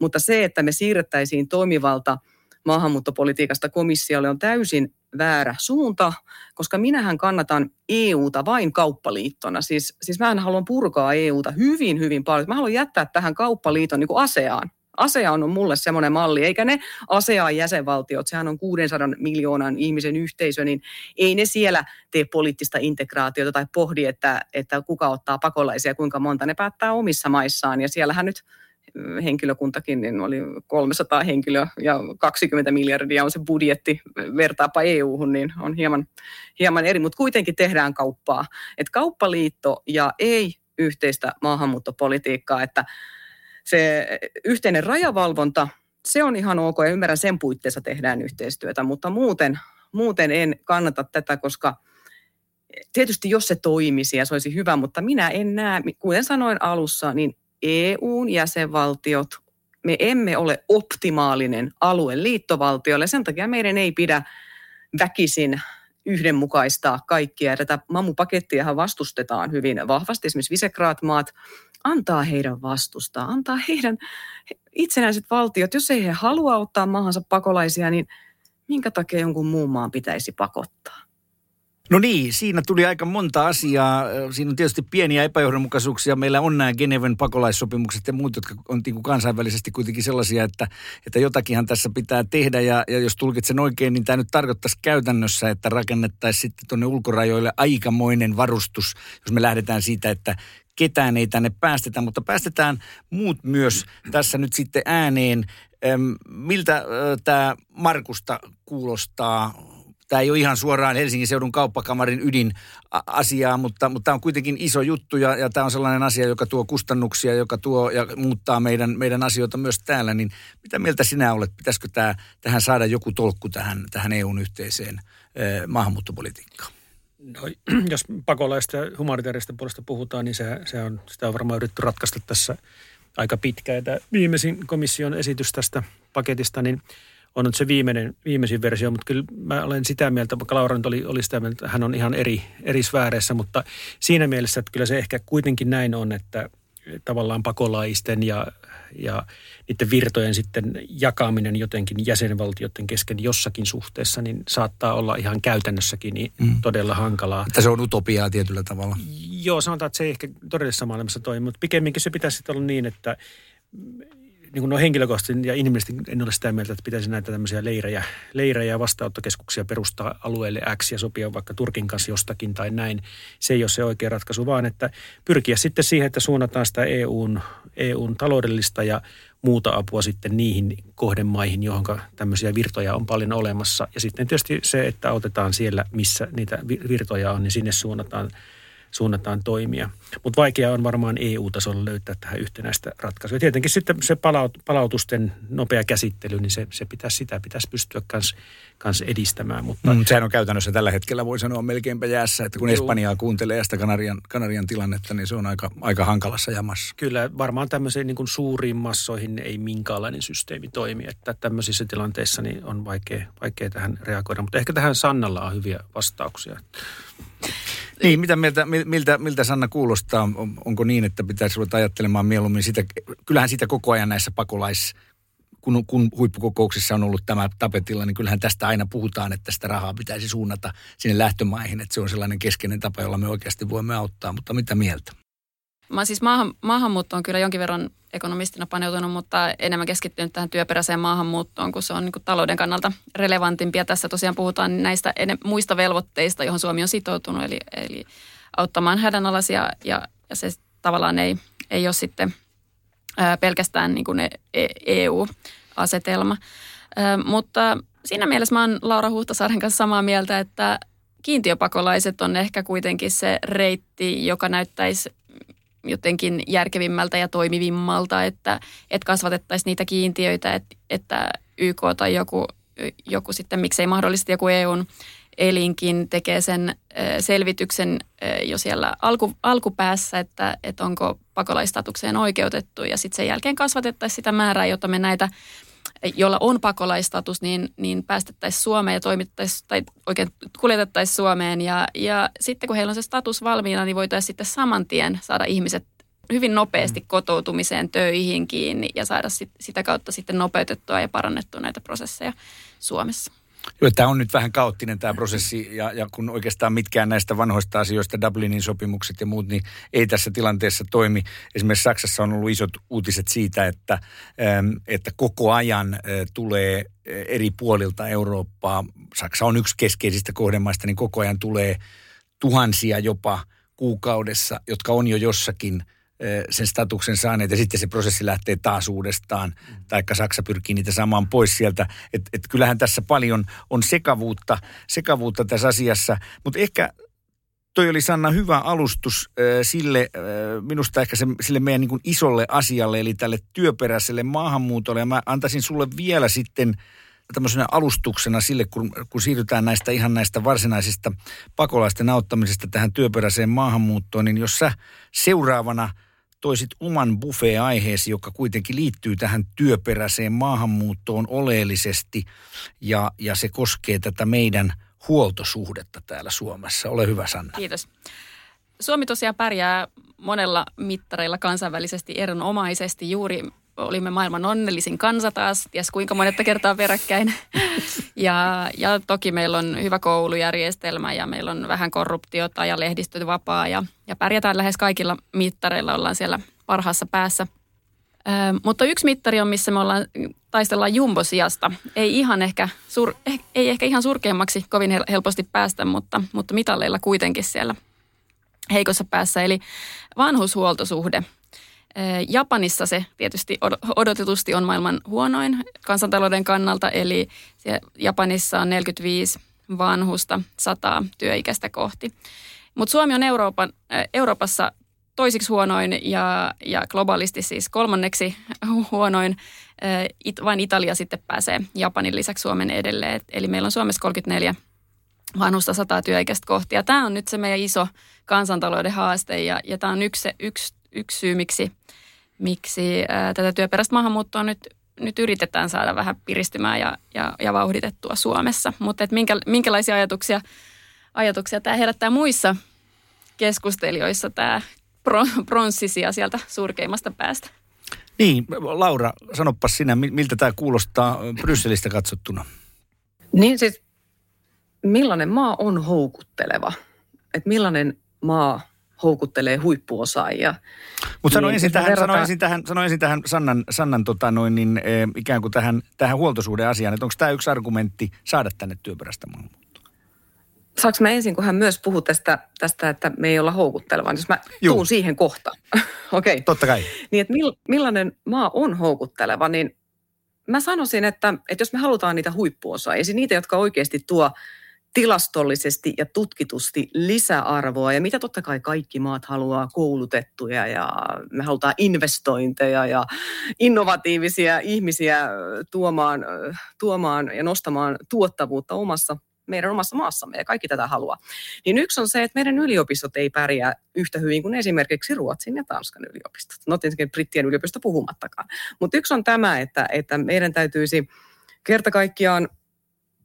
Mutta se, että me siirrettäisiin toimivalta – maahanmuuttopolitiikasta komissiolle on täysin väärä suunta, koska minähän kannatan EUta vain kauppaliittona. Siis, siis mä haluan purkaa EUta hyvin, hyvin paljon. Mä haluan jättää tähän kauppaliiton niin kuin ASEAN. ASEAN on mulle semmoinen malli, eikä ne ASEAN jäsenvaltiot, sehän on 600 miljoonan ihmisen yhteisö, niin ei ne siellä tee poliittista integraatiota tai pohdi, että, että kuka ottaa pakolaisia, kuinka monta ne päättää omissa maissaan. Ja siellähän nyt henkilökuntakin, niin oli 300 henkilöä ja 20 miljardia on se budjetti vertaapa EU-hun, niin on hieman, hieman eri, mutta kuitenkin tehdään kauppaa. Et kauppaliitto ja ei yhteistä maahanmuuttopolitiikkaa, että se yhteinen rajavalvonta, se on ihan ok ja ymmärrän sen puitteissa tehdään yhteistyötä, mutta muuten, muuten en kannata tätä, koska tietysti jos se toimisi ja se olisi hyvä, mutta minä en näe, kuten sanoin alussa, niin EUn jäsenvaltiot, me emme ole optimaalinen alue liittovaltiolle. Sen takia meidän ei pidä väkisin yhdenmukaistaa kaikkia. Tätä mamupakettiahan vastustetaan hyvin vahvasti. Esimerkiksi Visegrad-maat antaa heidän vastustaa, antaa heidän itsenäiset valtiot. Jos ei he halua ottaa maahansa pakolaisia, niin minkä takia jonkun muun maan pitäisi pakottaa? No niin, siinä tuli aika monta asiaa. Siinä on tietysti pieniä epäjohdonmukaisuuksia. Meillä on nämä Geneven pakolaissopimukset ja muut, jotka on niin kuin kansainvälisesti kuitenkin sellaisia, että, että jotakinhan tässä pitää tehdä. Ja, ja jos tulkitsen oikein, niin tämä nyt tarkoittaisi käytännössä, että rakennettaisiin sitten tuonne ulkorajoille aikamoinen varustus, jos me lähdetään siitä, että ketään ei tänne päästetä, mutta päästetään muut myös tässä nyt sitten ääneen. Miltä tämä Markusta kuulostaa? Tämä ei ole ihan suoraan Helsingin seudun kauppakamarin ydin asiaa, mutta, mutta tämä on kuitenkin iso juttu ja, ja tämä on sellainen asia, joka tuo kustannuksia, joka tuo ja muuttaa meidän, meidän asioita myös täällä. Niin mitä mieltä sinä olet? Pitäisikö tämä, tähän saada joku tolkku tähän, tähän EUn yhteiseen eh, maahanmuuttopolitiikkaan? No, [clears throat] jos pakolaista ja humanitaarista puolesta puhutaan, niin se, se on, sitä on varmaan yritetty ratkaista tässä aika pitkään. Tämä viimeisin komission esitys tästä paketista, niin – on nyt se viimeinen, viimeisin versio, mutta kyllä mä olen sitä mieltä, vaikka Laura oli, oli sitä mieltä, että hän on ihan eri, eri sfääreissä, mutta siinä mielessä, että kyllä se ehkä kuitenkin näin on, että tavallaan pakolaisten ja, ja niiden virtojen sitten jakaminen jotenkin jäsenvaltioiden kesken jossakin suhteessa, niin saattaa olla ihan käytännössäkin niin mm. todella hankalaa. Että se on utopiaa tietyllä tavalla. Joo, sanotaan, että se ei ehkä todellisessa maailmassa toimi, mutta pikemminkin se pitäisi olla niin, että niin kuin no henkilökohtaisesti ja inhimillisesti en ole sitä mieltä, että pitäisi näitä tämmöisiä leirejä, leirejä ja vastaanottokeskuksia perustaa alueelle X ja sopia vaikka Turkin kanssa jostakin tai näin. Se ei ole se oikea ratkaisu, vaan että pyrkiä sitten siihen, että suunnataan sitä EUn, EUn taloudellista ja muuta apua sitten niihin kohdemaihin, johon tämmöisiä virtoja on paljon olemassa. Ja sitten tietysti se, että otetaan siellä, missä niitä virtoja on, niin sinne suunnataan suunnataan toimia. Mutta vaikea on varmaan EU-tasolla löytää tähän yhtenäistä ratkaisua. Tietenkin sitten se palaut, palautusten nopea käsittely, niin se, se pitäisi, sitä pitäisi pystyä kans, kans edistämään. Mutta... Mm, sehän on käytännössä tällä hetkellä, voi sanoa melkeinpä jäässä, että kun Espanjaa kuuntelee sitä Kanarian, Kanarian tilannetta, niin se on aika, aika hankalassa jamassa. Kyllä, varmaan tämmöisiin niin kuin suuriin massoihin ei minkäänlainen systeemi toimi, että tämmöisissä tilanteissa niin on vaikea, vaikea tähän reagoida. Mutta ehkä tähän Sannalla on hyviä vastauksia. Niin, mitä miltä, miltä, miltä Sanna kuulostaa? Onko niin, että pitäisi ruveta ajattelemaan mieluummin sitä, kyllähän sitä koko ajan näissä pakolais, kun, kun huippukokouksissa on ollut tämä tapetilla, niin kyllähän tästä aina puhutaan, että sitä rahaa pitäisi suunnata sinne lähtömaihin, että se on sellainen keskeinen tapa, jolla me oikeasti voimme auttaa, mutta mitä mieltä? Mä siis maahan, maahanmuuttoon kyllä jonkin verran ekonomistina paneutunut, mutta enemmän keskittynyt tähän työperäiseen maahanmuuttoon, kun se on niin kuin talouden kannalta relevantimpia. Tässä tosiaan puhutaan näistä muista velvoitteista, johon Suomi on sitoutunut, eli, eli auttamaan hädänalaisia ja, ja se tavallaan ei, ei ole sitten ää, pelkästään niin kuin EU-asetelma. E ää, mutta siinä mielessä mä oon Laura Huhtasaaren kanssa samaa mieltä, että kiintiöpakolaiset on ehkä kuitenkin se reitti, joka näyttäisi jotenkin järkevimmältä ja toimivimmalta, että, että kasvatettaisiin niitä kiintiöitä, että, että YK tai joku, joku sitten, miksei mahdollisesti joku EUn elinkin tekee sen selvityksen jo siellä alku, alkupäässä, että, että onko pakolaistatukseen oikeutettu ja sitten sen jälkeen kasvatettaisiin sitä määrää, jota me näitä jolla on pakolaistatus, niin, niin päästettäisiin Suomeen ja toimittaisiin tai oikein kuljetettaisiin Suomeen. Ja, ja sitten kun heillä on se status valmiina, niin voitaisiin sitten saman tien saada ihmiset hyvin nopeasti mm. kotoutumiseen töihin kiinni ja saada sit, sitä kautta sitten nopeutettua ja parannettua näitä prosesseja Suomessa. Joo, tämä on nyt vähän kaoottinen tämä prosessi ja, ja kun oikeastaan mitkään näistä vanhoista asioista, Dublinin sopimukset ja muut, niin ei tässä tilanteessa toimi. Esimerkiksi Saksassa on ollut isot uutiset siitä, että, ähm, että koko ajan äh, tulee äh, eri puolilta Eurooppaa, Saksa on yksi keskeisistä kohdemaista, niin koko ajan tulee tuhansia jopa kuukaudessa, jotka on jo jossakin – sen statuksen saaneet ja sitten se prosessi lähtee taas uudestaan, mm. taikka Saksa pyrkii niitä saamaan pois sieltä. Että et kyllähän tässä paljon on sekavuutta, sekavuutta tässä asiassa, mutta ehkä toi oli Sanna hyvä alustus äh, sille, äh, minusta ehkä se, sille meidän niin isolle asialle, eli tälle työperäiselle maahanmuutolle. Ja mä antaisin sulle vielä sitten tämmöisenä alustuksena sille, kun, kun siirrytään näistä ihan näistä varsinaisista pakolaisten auttamisesta tähän työperäiseen maahanmuuttoon, niin jos sä seuraavana – toisit oman buffet-aiheesi, joka kuitenkin liittyy tähän työperäiseen maahanmuuttoon oleellisesti ja, ja se koskee tätä meidän huoltosuhdetta täällä Suomessa. Ole hyvä Sanna. Kiitos. Suomi tosiaan pärjää monella mittareilla kansainvälisesti erinomaisesti juuri olimme maailman onnellisin kansa taas, ties kuinka monetta kertaa peräkkäin. [laughs] Ja, ja toki meillä on hyvä koulujärjestelmä ja meillä on vähän korruptiota ja lehdistö vapaa ja, ja pärjätään lähes kaikilla mittareilla, ollaan siellä parhaassa päässä. Ö, mutta yksi mittari on, missä me ollaan, taistellaan jumbosijasta. Ei ihan ehkä, sur, eh, ei ehkä ihan surkeammaksi kovin helposti päästä, mutta, mutta mitalleilla kuitenkin siellä heikossa päässä. Eli vanhushuoltosuhde – Japanissa se tietysti odotetusti on maailman huonoin kansantalouden kannalta, eli Japanissa on 45 vanhusta 100 työikäistä kohti. Mutta Suomi on Euroopan, Euroopassa toisiksi huonoin ja, ja globaalisti siis kolmanneksi [laughs] huonoin. It, vain Italia sitten pääsee Japanin lisäksi Suomen edelleen. Eli meillä on Suomessa 34 vanhusta 100 työikäistä kohti. Ja tämä on nyt se meidän iso kansantalouden haaste ja, ja tämä on yksi, yksi yksi syy, miksi, miksi ää, tätä työperäistä maahanmuuttoa nyt, nyt yritetään saada vähän piristymään ja, ja, ja vauhditettua Suomessa. Mutta minkä, minkälaisia ajatuksia, ajatuksia tämä herättää muissa keskustelijoissa tämä pronssisia sieltä surkeimmasta päästä? Niin, Laura, sanoppas sinä, miltä tämä kuulostaa Brysselistä katsottuna? Niin siis, millainen maa on houkutteleva? Että millainen maa houkuttelee huippuosaajia. Mutta sano, niin, ensin tähän, verrataan... sano, ensin tähän, sano ensin tähän Sannan, Sannan tota noin, niin, eh, ikään kuin tähän, tähän huoltosuhdeasiaan, että onko tämä yksi argumentti saada tänne työperäistä maahanmuuttoa? Saanko mä ensin, kun hän myös puhuu tästä, tästä että me ei olla houkutteleva, niin jos mä Juu. tuun siihen kohtaan. [laughs] Okei. Okay. Totta kai. Niin, että millainen maa on houkutteleva, niin mä sanoisin, että, että jos me halutaan niitä huippuosaajia, siis niitä, jotka oikeasti tuo tilastollisesti ja tutkitusti lisäarvoa ja mitä totta kai kaikki maat haluaa koulutettuja ja me halutaan investointeja ja innovatiivisia ihmisiä tuomaan, tuomaan ja nostamaan tuottavuutta omassa meidän omassa maassamme ja kaikki tätä haluaa. Niin yksi on se, että meidän yliopistot ei pärjää yhtä hyvin kuin esimerkiksi Ruotsin ja Tanskan yliopistot. No tietenkin brittien yliopisto puhumattakaan. Mutta yksi on tämä, että, että meidän täytyisi kerta kaikkiaan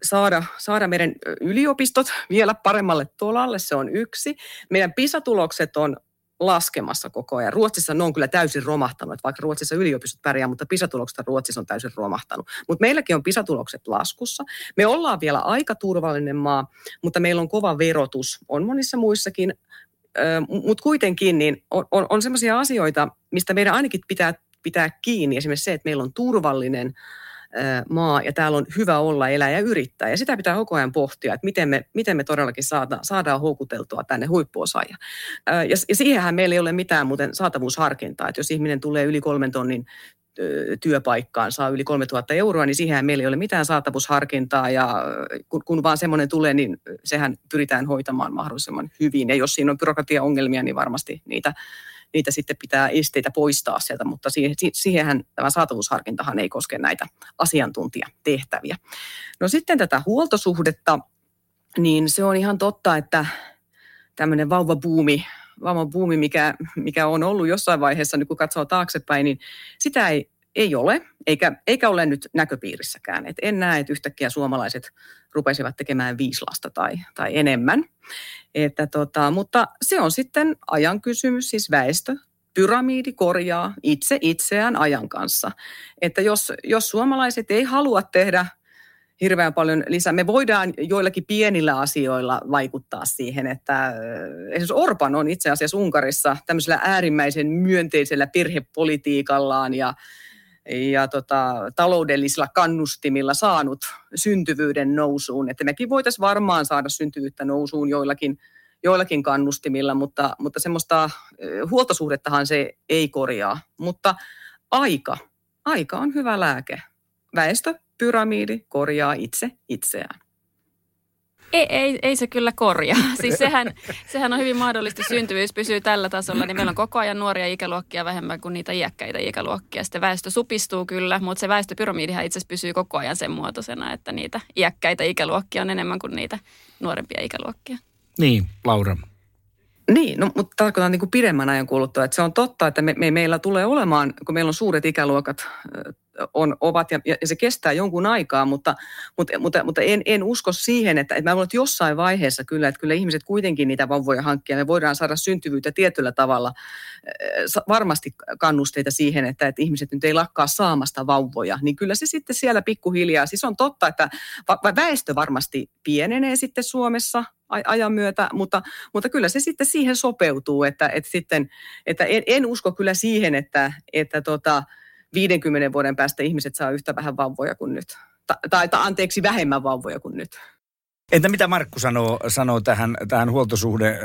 saada, saada meidän yliopistot vielä paremmalle tolalle, se on yksi. Meidän PISA-tulokset on laskemassa koko ajan. Ruotsissa ne on kyllä täysin romahtanut, vaikka Ruotsissa yliopistot pärjää, mutta PISA-tulokset Ruotsissa on täysin romahtanut. Mutta meilläkin on PISA-tulokset laskussa. Me ollaan vielä aika turvallinen maa, mutta meillä on kova verotus. On monissa muissakin, mutta kuitenkin niin on, on, on sellaisia asioita, mistä meidän ainakin pitää pitää kiinni. Esimerkiksi se, että meillä on turvallinen maa ja täällä on hyvä olla, elää ja yrittää. Ja sitä pitää koko ajan pohtia, että miten me, miten me todellakin saadaan, saadaan houkuteltua tänne huippuosaajia. Ja, ja siihenhän meillä ei ole mitään muuten saatavuusharkintaa, että jos ihminen tulee yli kolmen tonnin työpaikkaan, saa yli 3000 euroa, niin siihen meillä ei ole mitään saatavuusharkintaa ja kun, kun vaan semmoinen tulee, niin sehän pyritään hoitamaan mahdollisimman hyvin. Ja jos siinä on byrokratiaongelmia, niin varmasti niitä niitä sitten pitää esteitä poistaa sieltä, mutta siihen, siihenhän tämä saatavuusharkintahan ei koske näitä asiantuntijatehtäviä. No sitten tätä huoltosuhdetta, niin se on ihan totta, että tämmöinen vauvabuumi, vauvabuumi mikä, mikä on ollut jossain vaiheessa, niin kun katsoo taaksepäin, niin sitä ei ei ole, eikä, eikä ole nyt näköpiirissäkään. Et en näe, että yhtäkkiä suomalaiset rupesivat tekemään viisi lasta tai, tai enemmän. Että tota, mutta se on sitten ajan kysymys, siis väestö. Pyramidi korjaa itse itseään ajan kanssa. Että jos, jos suomalaiset ei halua tehdä hirveän paljon lisää. Me voidaan joillakin pienillä asioilla vaikuttaa siihen, että esimerkiksi Orban on itse asiassa Unkarissa tämmöisellä äärimmäisen myönteisellä perhepolitiikallaan ja ja tota, taloudellisilla kannustimilla saanut syntyvyyden nousuun. Että mekin voitaisiin varmaan saada syntyvyyttä nousuun joillakin, joillakin kannustimilla, mutta, mutta semmoista huoltosuhdettahan se ei korjaa. Mutta aika, aika on hyvä lääke. Väestöpyramidi korjaa itse itseään. Ei, ei, ei se kyllä korjaa. [laughs] Siis sehän, sehän on hyvin mahdollista, syntyvyys pysyy tällä tasolla, niin meillä on koko ajan nuoria ikäluokkia vähemmän kuin niitä iäkkäitä ikäluokkia. Sitten väestö supistuu kyllä, mutta se väestöpyramidihan itse asiassa pysyy koko ajan sen muotoisena, että niitä iäkkäitä ikäluokkia on enemmän kuin niitä nuorempia ikäluokkia. Niin, Laura. Niin, no, mutta tarkoitan niin kuin pidemmän ajan kuluttua. Että se on totta, että me, me, meillä tulee olemaan, kun meillä on suuret ikäluokat on, ovat ja, ja se kestää jonkun aikaa, mutta, mutta, mutta, mutta en, en usko siihen, että, että mä luulen, että jossain vaiheessa kyllä, että kyllä ihmiset kuitenkin niitä vauvoja hankkia, me voidaan saada syntyvyyttä tietyllä tavalla, varmasti kannusteita siihen, että, että ihmiset nyt ei lakkaa saamasta vauvoja, niin kyllä se sitten siellä pikkuhiljaa, siis on totta, että väestö varmasti pienenee sitten Suomessa, ajan myötä, mutta, mutta kyllä se sitten siihen sopeutuu, että, että, sitten, että en, en usko kyllä siihen, että, että tota, 50 vuoden päästä ihmiset saa yhtä vähän vauvoja kuin nyt. Tai, tai anteeksi, vähemmän vauvoja kuin nyt. Entä mitä Markku sanoo, sanoo tähän, tähän huoltosuhde?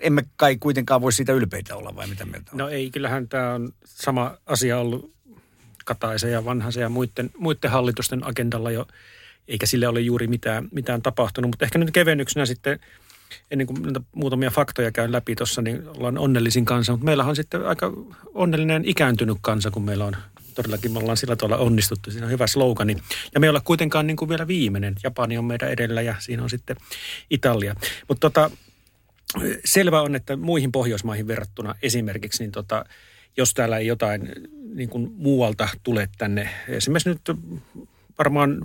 Emme kai kuitenkaan voi siitä ylpeitä olla vai mitä mieltä on? No ei, kyllähän tämä on sama asia ollut Kataisen ja Vanhasen ja muiden, muiden hallitusten agendalla jo, eikä sille ole juuri mitään, mitään tapahtunut. Mutta ehkä nyt kevennyksenä sitten – ennen kuin muutamia faktoja käyn läpi tuossa, niin ollaan onnellisin kansa. Mutta meillä on sitten aika onnellinen ikääntynyt kansa, kun meillä on todellakin me ollaan sillä tavalla onnistuttu. Siinä on hyvä slogani. Ja me ei olla kuitenkaan niin kuin vielä viimeinen. Japani on meidän edellä ja siinä on sitten Italia. Mutta tota, selvä on, että muihin Pohjoismaihin verrattuna esimerkiksi, niin tota, jos täällä ei jotain niin kuin muualta tule tänne, esimerkiksi nyt varmaan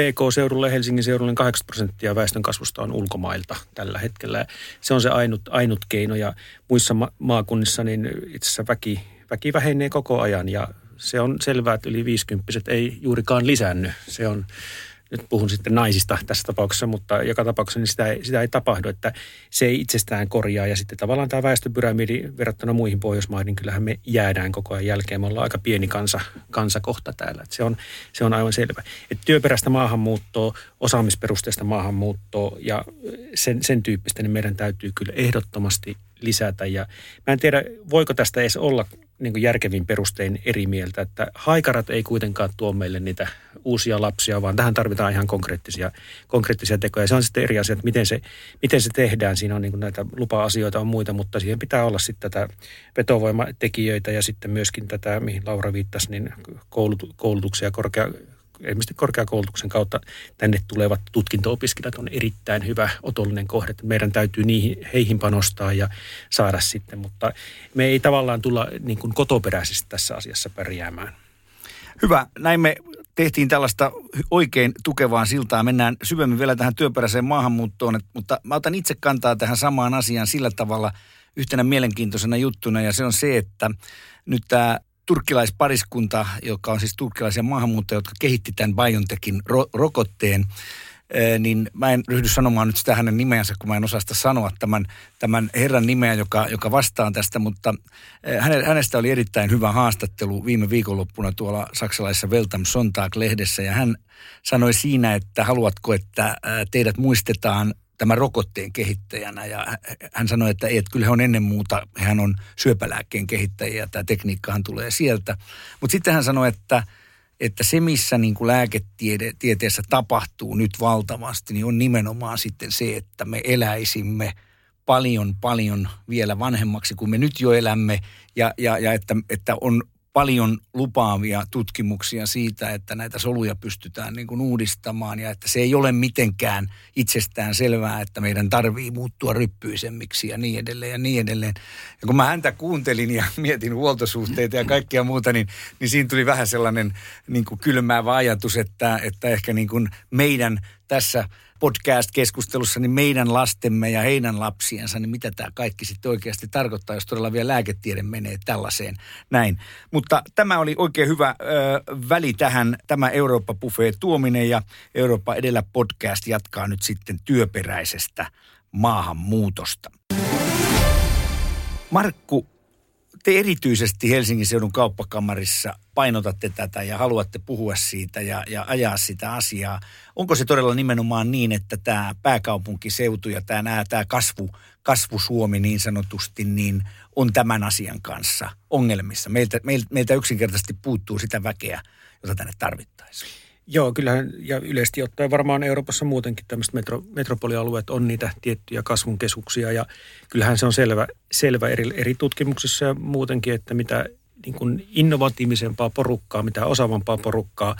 PK-seudulle Helsingin seudulle 80 prosenttia väestön kasvusta on ulkomailta tällä hetkellä. Se on se ainut, ainut keino ja muissa ma- maakunnissa niin itse asiassa väki, väki vähenee koko ajan ja se on selvää, että yli 50 ei juurikaan lisänny. Se on nyt puhun sitten naisista tässä tapauksessa, mutta joka tapauksessa niin sitä, ei, sitä ei tapahdu, että se ei itsestään korjaa. Ja sitten tavallaan tämä väestöpyramidi verrattuna muihin Pohjoismaihin, niin kyllähän me jäädään koko ajan jälkeen. Me ollaan aika pieni kansa, kansakohta täällä. Että se, on, se on aivan selvä. Että työperäistä maahanmuuttoa, osaamisperusteista maahanmuuttoa ja sen, sen tyyppistä, niin meidän täytyy kyllä ehdottomasti lisätä. Ja mä en tiedä, voiko tästä edes olla niin kuin järkevin perustein eri mieltä, että haikarat ei kuitenkaan tuo meille niitä uusia lapsia, vaan tähän tarvitaan ihan konkreettisia, konkreettisia tekoja. Se on sitten eri asia, että miten se, miten se tehdään. Siinä on niin kuin näitä lupa-asioita on muita, mutta siihen pitää olla sitten tätä vetovoimatekijöitä ja sitten myöskin tätä, mihin Laura viittasi, niin koulutuksia korkea, ilmeisesti korkeakoulutuksen kautta tänne tulevat tutkinto-opiskelijat on erittäin hyvä otollinen kohde. Meidän täytyy niihin, heihin panostaa ja saada sitten, mutta me ei tavallaan tulla niin kuin kotoperäisesti tässä asiassa pärjäämään. Hyvä. Näin me tehtiin tällaista oikein tukevaa siltaa. Mennään syvemmin vielä tähän työperäiseen maahanmuuttoon, mutta mä otan itse kantaa tähän samaan asiaan sillä tavalla yhtenä mielenkiintoisena juttuna, ja se on se, että nyt tämä turkkilaispariskunta, joka on siis turkkilaisia maahanmuuttajia, jotka kehitti tämän BioNTechin ro- rokotteen, niin mä en ryhdy sanomaan nyt sitä hänen nimeänsä, kun mä en osaa sitä sanoa tämän, tämän herran nimeä, joka, joka vastaa tästä, mutta hänestä oli erittäin hyvä haastattelu viime viikonloppuna tuolla saksalaisessa Weltam Sonntag-lehdessä, ja hän sanoi siinä, että haluatko, että teidät muistetaan tämän rokotteen kehittäjänä ja hän sanoi, että ei, että kyllä he on ennen muuta, hän on syöpälääkkeen kehittäjiä ja tämä tekniikkahan tulee sieltä. Mutta sitten hän sanoi, että, että se missä niin kuin lääketieteessä tapahtuu nyt valtavasti, niin on nimenomaan sitten se, että me eläisimme paljon, paljon vielä vanhemmaksi kuin me nyt jo elämme ja, ja, ja että, että on paljon lupaavia tutkimuksia siitä, että näitä soluja pystytään niin kuin uudistamaan ja että se ei ole mitenkään itsestään selvää, että meidän tarvii muuttua ryppyisemmiksi ja niin edelleen ja niin edelleen. Ja kun mä häntä kuuntelin ja [laughs] mietin huoltosuhteita ja kaikkia muuta, niin, niin siinä tuli vähän sellainen niin kuin kylmäävä ajatus, että, että ehkä niin kuin meidän tässä podcast-keskustelussa, niin meidän lastemme ja heidän lapsiensa, niin mitä tämä kaikki sitten oikeasti tarkoittaa, jos todella vielä lääketiede menee tällaiseen näin. Mutta tämä oli oikein hyvä ö, väli tähän, tämä Eurooppa Buffet tuominen ja Eurooppa edellä podcast jatkaa nyt sitten työperäisestä maahanmuutosta. Markku, te erityisesti Helsingin seudun kauppakamarissa painotatte tätä ja haluatte puhua siitä ja, ja ajaa sitä asiaa. Onko se todella nimenomaan niin, että tämä pääkaupunkiseutu ja tämä, tämä kasvu, kasvusuomi niin sanotusti, niin on tämän asian kanssa ongelmissa? Meiltä, meiltä yksinkertaisesti puuttuu sitä väkeä, jota tänne tarvittaisiin. Joo, kyllähän ja yleisesti ottaen varmaan Euroopassa muutenkin tämmöiset metro, metropolialueet on niitä tiettyjä kasvun keskuksia ja kyllähän se on selvä, selvä eri, eri tutkimuksissa ja muutenkin, että mitä niin kuin innovatiivisempaa porukkaa, mitä osaavampaa porukkaa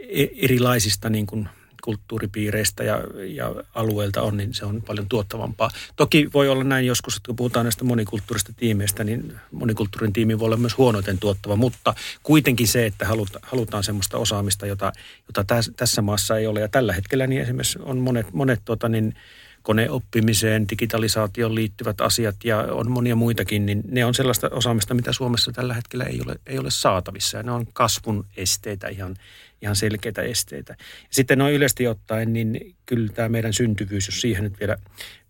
e, erilaisista niin kuin kulttuuripiireistä ja, ja alueilta on, niin se on paljon tuottavampaa. Toki voi olla näin joskus, että kun puhutaan näistä monikulttuurista tiimeistä, niin monikulttuurin tiimi voi olla myös huonoiten tuottava, mutta kuitenkin se, että haluta, halutaan semmoista osaamista, jota, jota täs, tässä maassa ei ole. Ja tällä hetkellä niin esimerkiksi on monet, monet tota, niin, koneoppimiseen, digitalisaatioon liittyvät asiat ja on monia muitakin, niin ne on sellaista osaamista, mitä Suomessa tällä hetkellä ei ole, ei ole saatavissa. Ja ne on kasvun esteitä, ihan, ihan selkeitä esteitä. Sitten noin yleisesti ottaen, niin kyllä tämä meidän syntyvyys, jos siihen nyt vielä,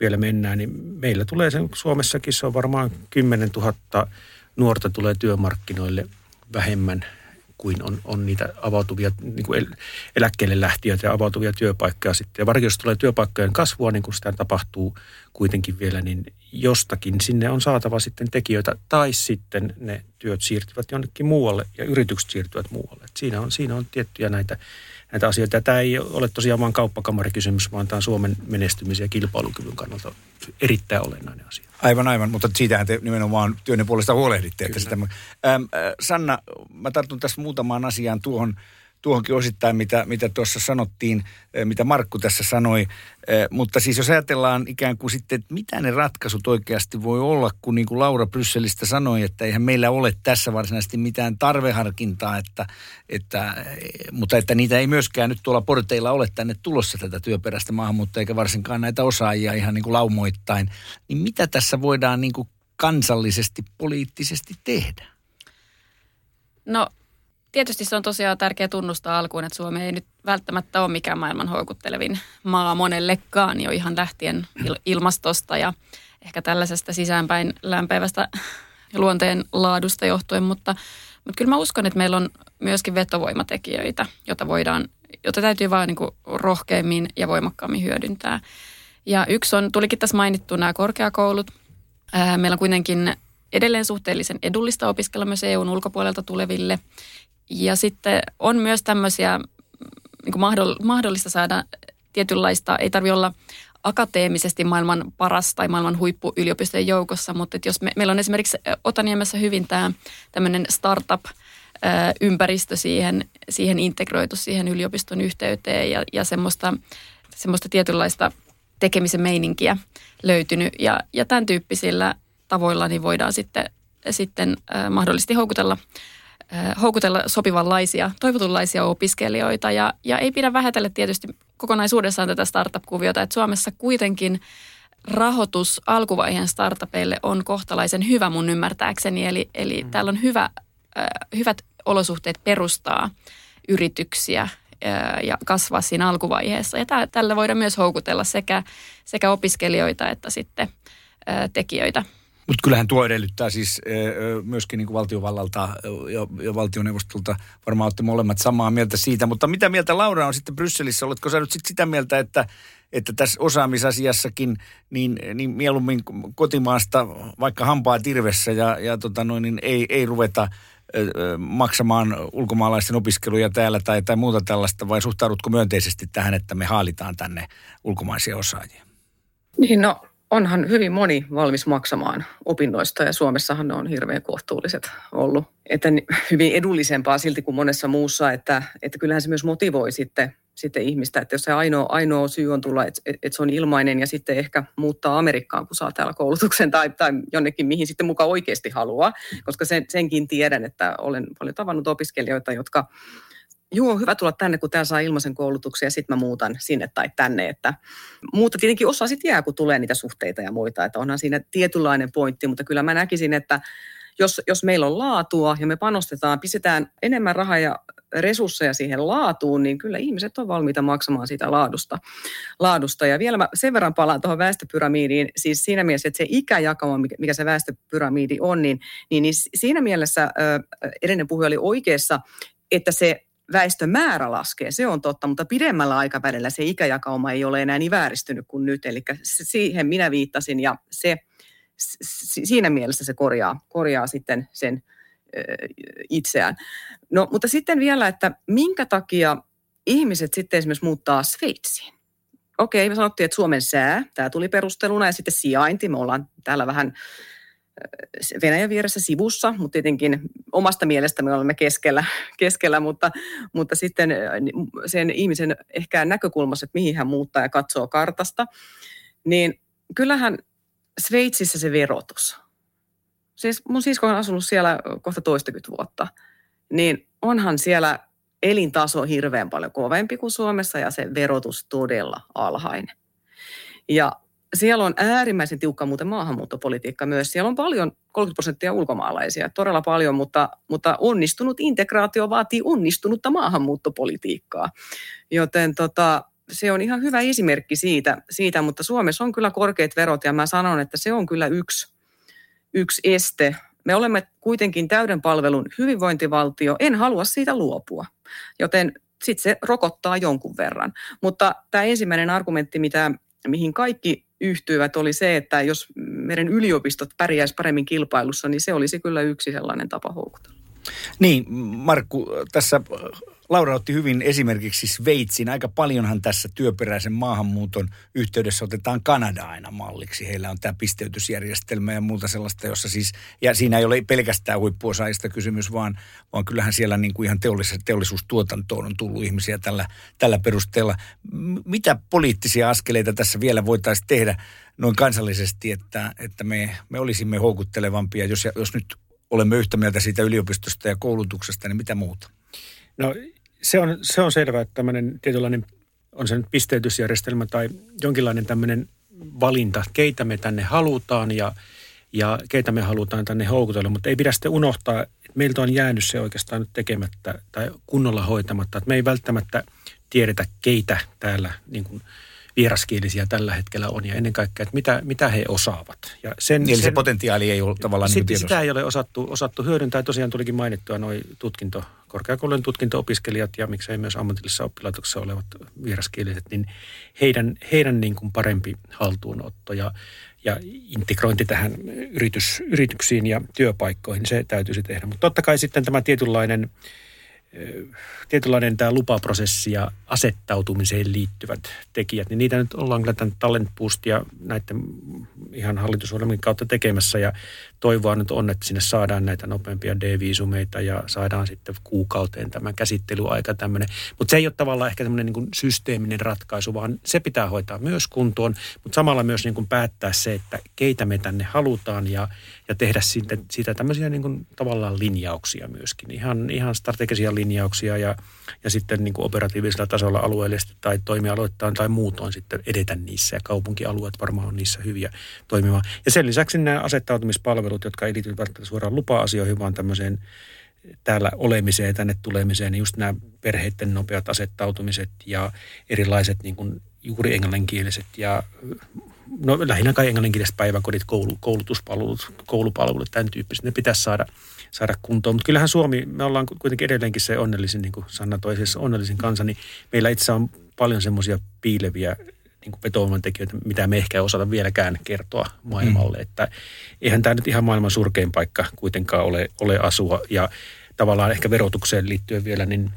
vielä mennään, niin meillä tulee sen Suomessakin, se on varmaan 10 000 nuorta tulee työmarkkinoille vähemmän – kuin on, on niitä avautuvia niin kuin eläkkeelle lähtiöitä ja avautuvia työpaikkoja sitten. Ja varsinkin jos tulee työpaikkojen kasvua, niin kuin sitä tapahtuu kuitenkin vielä, niin jostakin sinne on saatava sitten tekijöitä tai sitten ne työt siirtyvät jonnekin muualle ja yritykset siirtyvät muualle. Et siinä, on, siinä on tiettyjä näitä, näitä asioita. Ja tämä ei ole tosiaan vain kauppakammarikysymys, vaan tämä on Suomen menestymisen ja kilpailukyvyn kannalta erittäin olennainen asia. Aivan, aivan, mutta siitähän te nimenomaan työnne puolesta huolehditte. Että sitä, ähm, äh, Sanna, mä tartun tässä muutamaan asiaan tuohon, tuohonkin osittain, mitä, mitä tuossa sanottiin, äh, mitä Markku tässä sanoi. Äh, mutta siis jos ajatellaan ikään kuin sitten, että mitä ne ratkaisut oikeasti voi olla, kun niin kuin Laura Brysselistä sanoi, että eihän meillä ole tässä varsinaisesti mitään tarveharkintaa, että, että, äh, mutta että niitä ei myöskään nyt tuolla porteilla ole tänne tulossa tätä työperäistä maahanmuuttoa, eikä varsinkaan näitä osaajia ihan niin kuin laumoittain. Niin mitä tässä voidaan niin kuin kansallisesti, poliittisesti tehdä? No tietysti se on tosiaan tärkeää tunnustaa alkuun, että Suomi ei nyt välttämättä ole mikään maailman houkuttelevin maa monellekaan jo ihan lähtien ilmastosta ja ehkä tällaisesta sisäänpäin lämpevästä luonteen laadusta johtuen, mutta, mutta kyllä mä uskon, että meillä on myöskin vetovoimatekijöitä, jota voidaan, jota täytyy vaan niin rohkeammin ja voimakkaammin hyödyntää. Ja yksi on, tulikin tässä mainittu nämä korkeakoulut. Meillä on kuitenkin edelleen suhteellisen edullista opiskella myös EUn ulkopuolelta tuleville. Ja sitten on myös tämmöisiä niin kuin mahdollista saada tietynlaista, ei tarvitse olla akateemisesti maailman paras tai maailman huippuyliopistojen joukossa, mutta jos me, meillä on esimerkiksi Otaniemessä hyvin tämä tämmöinen startup ympäristö siihen, siihen integroitu siihen yliopiston yhteyteen ja, ja semmoista, semmoista tietynlaista tekemisen meininkiä löytynyt. Ja, ja tämän tyyppisillä tavoilla niin voidaan sitten, sitten mahdollisesti houkutella houkutella sopivanlaisia, toivotunlaisia opiskelijoita ja, ja ei pidä vähätellä tietysti kokonaisuudessaan tätä startup-kuviota, että Suomessa kuitenkin rahoitus alkuvaiheen startupeille on kohtalaisen hyvä mun ymmärtääkseni, eli, eli mm. täällä on hyvä, äh, hyvät olosuhteet perustaa yrityksiä äh, ja kasvaa siinä alkuvaiheessa. Ja tä, tällä voidaan myös houkutella sekä, sekä opiskelijoita että sitten äh, tekijöitä mutta kyllähän tuo edellyttää siis myöskin niin kuin valtiovallalta ja, ja valtioneuvostolta varmaan olette molemmat samaa mieltä siitä. Mutta mitä mieltä Laura on sitten Brysselissä? Oletko sä nyt sit sitä mieltä, että, että tässä osaamisasiassakin niin, niin mieluummin kotimaasta vaikka hampaa tirvessä ja, ja tota noin, niin ei, ei ruveta maksamaan ulkomaalaisten opiskeluja täällä tai, tai muuta tällaista, vai suhtaudutko myönteisesti tähän, että me haalitaan tänne ulkomaisia osaajia? Niin no, onhan hyvin moni valmis maksamaan opinnoista ja Suomessahan ne on hirveän kohtuulliset ollut. Että hyvin edullisempaa silti kuin monessa muussa, että, että kyllähän se myös motivoi sitten, sitten ihmistä, että jos se ainoa, ainoa syy on tulla, että, että se on ilmainen ja sitten ehkä muuttaa Amerikkaan, kun saa täällä koulutuksen tai, tai jonnekin, mihin sitten mukaan oikeasti haluaa, koska sen, senkin tiedän, että olen paljon tavannut opiskelijoita, jotka Joo, hyvä tulla tänne, kun täällä saa ilmaisen koulutuksen ja sitten mä muutan sinne tai tänne. Että, mutta tietenkin osa sitten jää, kun tulee niitä suhteita ja muita. Että onhan siinä tietynlainen pointti, mutta kyllä mä näkisin, että jos, jos meillä on laatua ja me panostetaan, pistetään enemmän rahaa ja resursseja siihen laatuun, niin kyllä ihmiset on valmiita maksamaan siitä laadusta. laadusta. Ja vielä mä sen verran palaan tuohon väestöpyramidiin, siis siinä mielessä, että se ikäjakauma, mikä se väestöpyramidi on, niin, niin, niin siinä mielessä äh, edellinen puhuja oli oikeassa, että se väestön määrä laskee, se on totta, mutta pidemmällä aikavälillä se ikäjakauma ei ole enää niin vääristynyt kuin nyt. Eli siihen minä viittasin ja se, siinä mielessä se korjaa, korjaa sitten sen itseään. No, mutta sitten vielä, että minkä takia ihmiset sitten esimerkiksi muuttaa Sveitsiin? Okei, me sanottiin, että Suomen sää, tämä tuli perusteluna, ja sitten sijainti, me ollaan täällä vähän Venäjän vieressä sivussa, mutta tietenkin omasta mielestä me olemme keskellä, keskellä mutta, mutta sitten sen ihmisen ehkä näkökulmassa, että mihin hän muuttaa ja katsoo kartasta, niin kyllähän Sveitsissä se verotus, siis mun sisko on asunut siellä kohta toistakymmentä vuotta, niin onhan siellä elintaso hirveän paljon kovempi kuin Suomessa ja se verotus todella alhainen. Ja siellä on äärimmäisen tiukka muuten maahanmuuttopolitiikka myös. Siellä on paljon, 30 prosenttia ulkomaalaisia, todella paljon, mutta, mutta onnistunut integraatio vaatii onnistunutta maahanmuuttopolitiikkaa. Joten tota, se on ihan hyvä esimerkki siitä, siitä, mutta Suomessa on kyllä korkeat verot ja mä sanon, että se on kyllä yksi, yksi este. Me olemme kuitenkin täyden palvelun hyvinvointivaltio, en halua siitä luopua. Joten sitten se rokottaa jonkun verran. Mutta tämä ensimmäinen argumentti, mitä, mihin kaikki yhtyivät, oli se, että jos meidän yliopistot pärjäisi paremmin kilpailussa, niin se olisi kyllä yksi sellainen tapa houkutella. Niin, Markku, tässä Laura otti hyvin esimerkiksi Sveitsin. Aika paljonhan tässä työperäisen maahanmuuton yhteydessä otetaan Kanada aina malliksi. Heillä on tämä pisteytysjärjestelmä ja muuta sellaista, jossa siis, ja siinä ei ole pelkästään huippuosaajista kysymys, vaan, vaan kyllähän siellä niin kuin ihan teollis- teollisuustuotantoon on tullut ihmisiä tällä, tällä perusteella. Mitä poliittisia askeleita tässä vielä voitaisiin tehdä noin kansallisesti, että, että me, me olisimme houkuttelevampia, jos, jos nyt olemme yhtä mieltä siitä yliopistosta ja koulutuksesta, niin mitä muuta? No se on, se on selvää, että tämmöinen tietynlainen, on se nyt pisteytysjärjestelmä tai jonkinlainen tämmöinen valinta, keitä me tänne halutaan ja, ja keitä me halutaan tänne houkutella, mutta ei pidä sitten unohtaa, että meiltä on jäänyt se oikeastaan nyt tekemättä tai kunnolla hoitamatta, että me ei välttämättä tiedetä, keitä täällä niin kuin vieraskielisiä tällä hetkellä on ja ennen kaikkea, että mitä, mitä he osaavat. Ja sen, niin, sen, se potentiaali ei ole tavallaan sit, niin Sitä ei ole osattu, osattu hyödyntää. Tosiaan tulikin mainittua noin tutkinto, korkeakoulujen tutkinto-opiskelijat ja miksei myös ammatillisessa oppilaitoksessa olevat vieraskieliset, niin heidän, heidän niin kuin parempi haltuunotto ja, ja integrointi tähän yritys, yrityksiin ja työpaikkoihin, se täytyisi tehdä. Mutta totta kai sitten tämä tietynlainen – tietynlainen tämä lupaprosessi ja asettautumiseen liittyvät tekijät, niin niitä nyt ollaan kyllä tämän Talent Boost ja näiden ihan hallitusohjelmien kautta tekemässä ja toivoa nyt on, että sinne saadaan näitä nopeampia D-viisumeita ja saadaan sitten kuukauteen tämä käsittelyaika tämmöinen. Mutta se ei ole tavallaan ehkä tämmöinen niin systeeminen ratkaisu, vaan se pitää hoitaa myös kuntoon, mutta samalla myös niin kuin päättää se, että keitä me tänne halutaan ja, ja tehdä siitä, siitä tämmöisiä niin kuin tavallaan linjauksia myöskin. Ihan, ihan strategisia linjauksia ja, ja sitten niin kuin operatiivisella tasolla alueellisesti tai toimialoittain tai muutoin sitten edetä niissä ja kaupunkialueet varmaan on niissä hyviä toimimaan. Ja sen lisäksi nämä asettautumispalvelut, jotka ei liity suoraan lupa-asioihin, vaan tämmöiseen täällä olemiseen, tänne tulemiseen, niin just nämä perheiden nopeat asettautumiset ja erilaiset niin kuin juuri englanninkieliset ja no lähinnä kai englanninkieliset päiväkodit, koulu, koulutuspalvelut, koulupalvelut, tämän tyyppiset, ne pitäisi saada, saada kuntoon. Mutta kyllähän Suomi, me ollaan kuitenkin edelleenkin se onnellisin, niin kuin Sanna toisessa onnellisin kansa, niin meillä itse on paljon semmoisia piileviä niin kuin tekijöitä, mitä me ehkä ei osata vieläkään kertoa maailmalle. Mm. Että eihän tämä nyt ihan maailman surkein paikka kuitenkaan ole, ole asua. Ja tavallaan ehkä verotukseen liittyen vielä, niin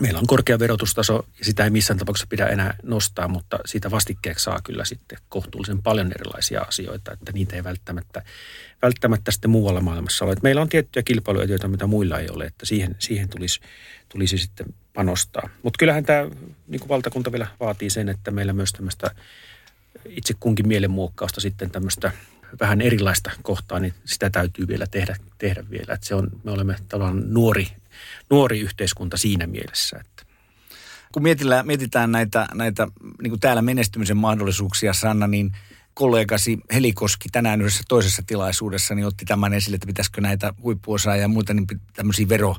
meillä on korkea verotustaso ja sitä ei missään tapauksessa pidä enää nostaa, mutta siitä vastikkeeksi saa kyllä sitten kohtuullisen paljon erilaisia asioita, että niitä ei välttämättä, välttämättä sitten muualla maailmassa ole. Että meillä on tiettyjä kilpailuetuja, mitä muilla ei ole, että siihen, siihen tulisi, tulisi sitten panostaa. Mutta kyllähän tämä niin kuin valtakunta vielä vaatii sen, että meillä myös tämmöistä itse kunkin mielenmuokkausta sitten tämmöistä vähän erilaista kohtaa, niin sitä täytyy vielä tehdä, tehdä vielä. Että se on, me olemme tavallaan nuori, nuori yhteiskunta siinä mielessä. Että. Kun mietitään, näitä, näitä niin kuin täällä menestymisen mahdollisuuksia, Sanna, niin kollegasi Helikoski tänään yhdessä toisessa tilaisuudessa niin otti tämän esille, että pitäisikö näitä huippuosaajia ja muuta niin tämmöisiä vero,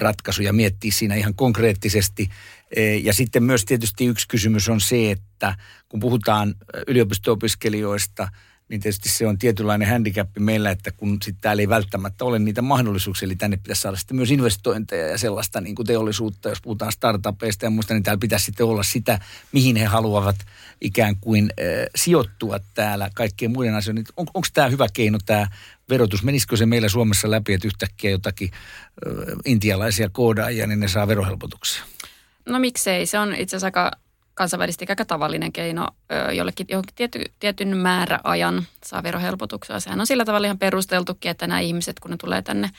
ratkaisuja miettiä siinä ihan konkreettisesti. E, ja sitten myös tietysti yksi kysymys on se, että kun puhutaan yliopisto-opiskelijoista, niin tietysti se on tietynlainen handicap meillä, että kun sitten täällä ei välttämättä ole niitä mahdollisuuksia, eli tänne pitäisi saada sitten myös investointeja ja sellaista niin kuin teollisuutta, jos puhutaan startupeista ja muista, niin täällä pitäisi sitten olla sitä, mihin he haluavat ikään kuin äh, sijoittua täällä kaikkien muiden asioiden. On, onko tämä hyvä keino tämä verotus? Menisikö se meillä Suomessa läpi, että yhtäkkiä jotakin äh, intialaisia koodaajia, niin ne saa verohelpotuksia? No miksei, se on itse asiassa aika kansainvälisesti aika tavallinen keino jollekin johonkin tiety, tietyn määräajan saa verohelpotuksia. Sehän on sillä tavalla ihan perusteltukin, että nämä ihmiset, kun ne tulee tänne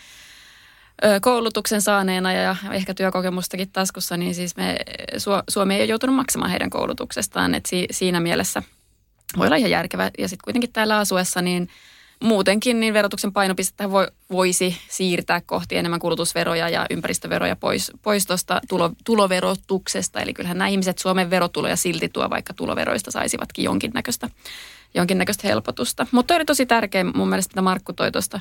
koulutuksen saaneena ja ehkä työkokemustakin taskussa, niin siis me, Suomi ei ole joutunut maksamaan heidän koulutuksestaan. Si, siinä mielessä voi olla ihan järkevä. Ja sitten kuitenkin täällä asuessa, niin – muutenkin niin verotuksen painopistettä voi, voisi siirtää kohti enemmän kulutusveroja ja ympäristöveroja pois, pois tuosta tulo, tuloverotuksesta. Eli kyllähän nämä ihmiset Suomen verotuloja silti tuo, vaikka tuloveroista saisivatkin jonkinnäköistä, jonkinnäköistä helpotusta. Mutta oli tosi tärkeä mun mielestä, että Markku toi tuosta